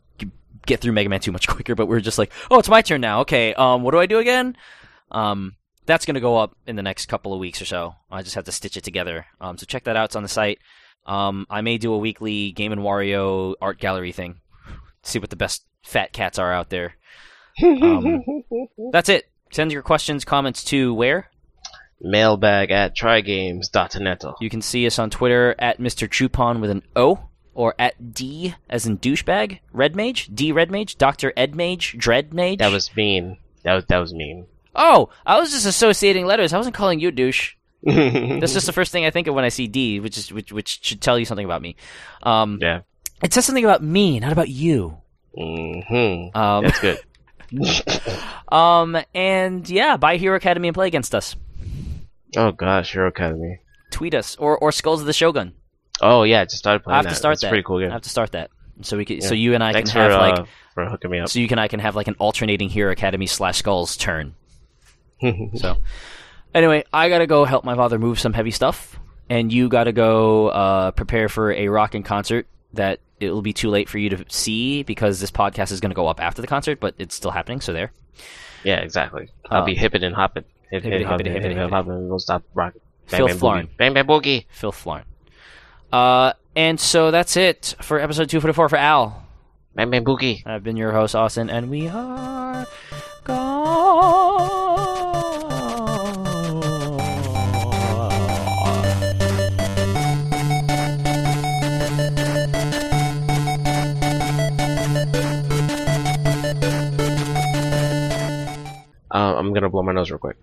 S1: get through Mega Man Two much quicker. But we are just like, oh, it's my turn now. Okay, um, what do I do again? Um, that's gonna go up in the next couple of weeks or so. I just have to stitch it together. Um, so check that out. It's on the site. Um, I may do a weekly Game and Wario art gallery thing. See what the best fat cats are out there. Um, That's it. Send your questions, comments to where?
S2: Mailbag at trygames.net.
S1: You can see us on Twitter at Mr. Chupon with an O, or at D as in douchebag, Red Mage, D Red Mage, Dr. Ed Mage, Dread Mage.
S2: That was mean. That was that was mean.
S1: Oh, I was just associating letters. I wasn't calling you a douche. That's just the first thing I think of when I see D, which is which, which should tell you something about me. Um,
S2: yeah.
S1: it says something about me, not about you.
S2: hmm
S1: Um,
S2: That's good.
S1: um, and yeah, buy Hero Academy and play against us.
S2: oh gosh, Hero Academy.
S1: Tweet us or or Skulls of the Shogun.
S2: Oh yeah, I just started playing.
S1: I have
S2: that.
S1: to start
S2: That's a
S1: that.
S2: pretty cool game.
S1: I have to start that. So we can,
S2: Yeah.
S1: so you and I
S2: Thanks
S1: can have like
S2: uh, for hooking me up.
S1: so you can I can have like an alternating Hero Academy slash Skulls turn. So anyway, I gotta go help my father move some heavy stuff, and you gotta go uh, prepare for a rockin' concert that it will be too late for you to see because this podcast is gonna go up after the concert, but it's still happening. So there.
S2: yeah, exactly. I'll
S1: Uh,
S2: be hipping and hopping. Hip,
S1: hippity,
S2: hip, hopping,
S1: hippity,
S2: hip,
S1: hippity,
S2: hip, hopping. We'll stop rocking. Bang,
S1: Phil
S2: bang,
S1: Florin.
S2: boogie. Bang bang boogie.
S1: Phil Florin. Uh, and so that's it for episode 244 for Al.
S2: Bang boogie.
S1: I've been your host, Austin, and we are gone.
S2: Uh, I'm gonna blow my nose real quick.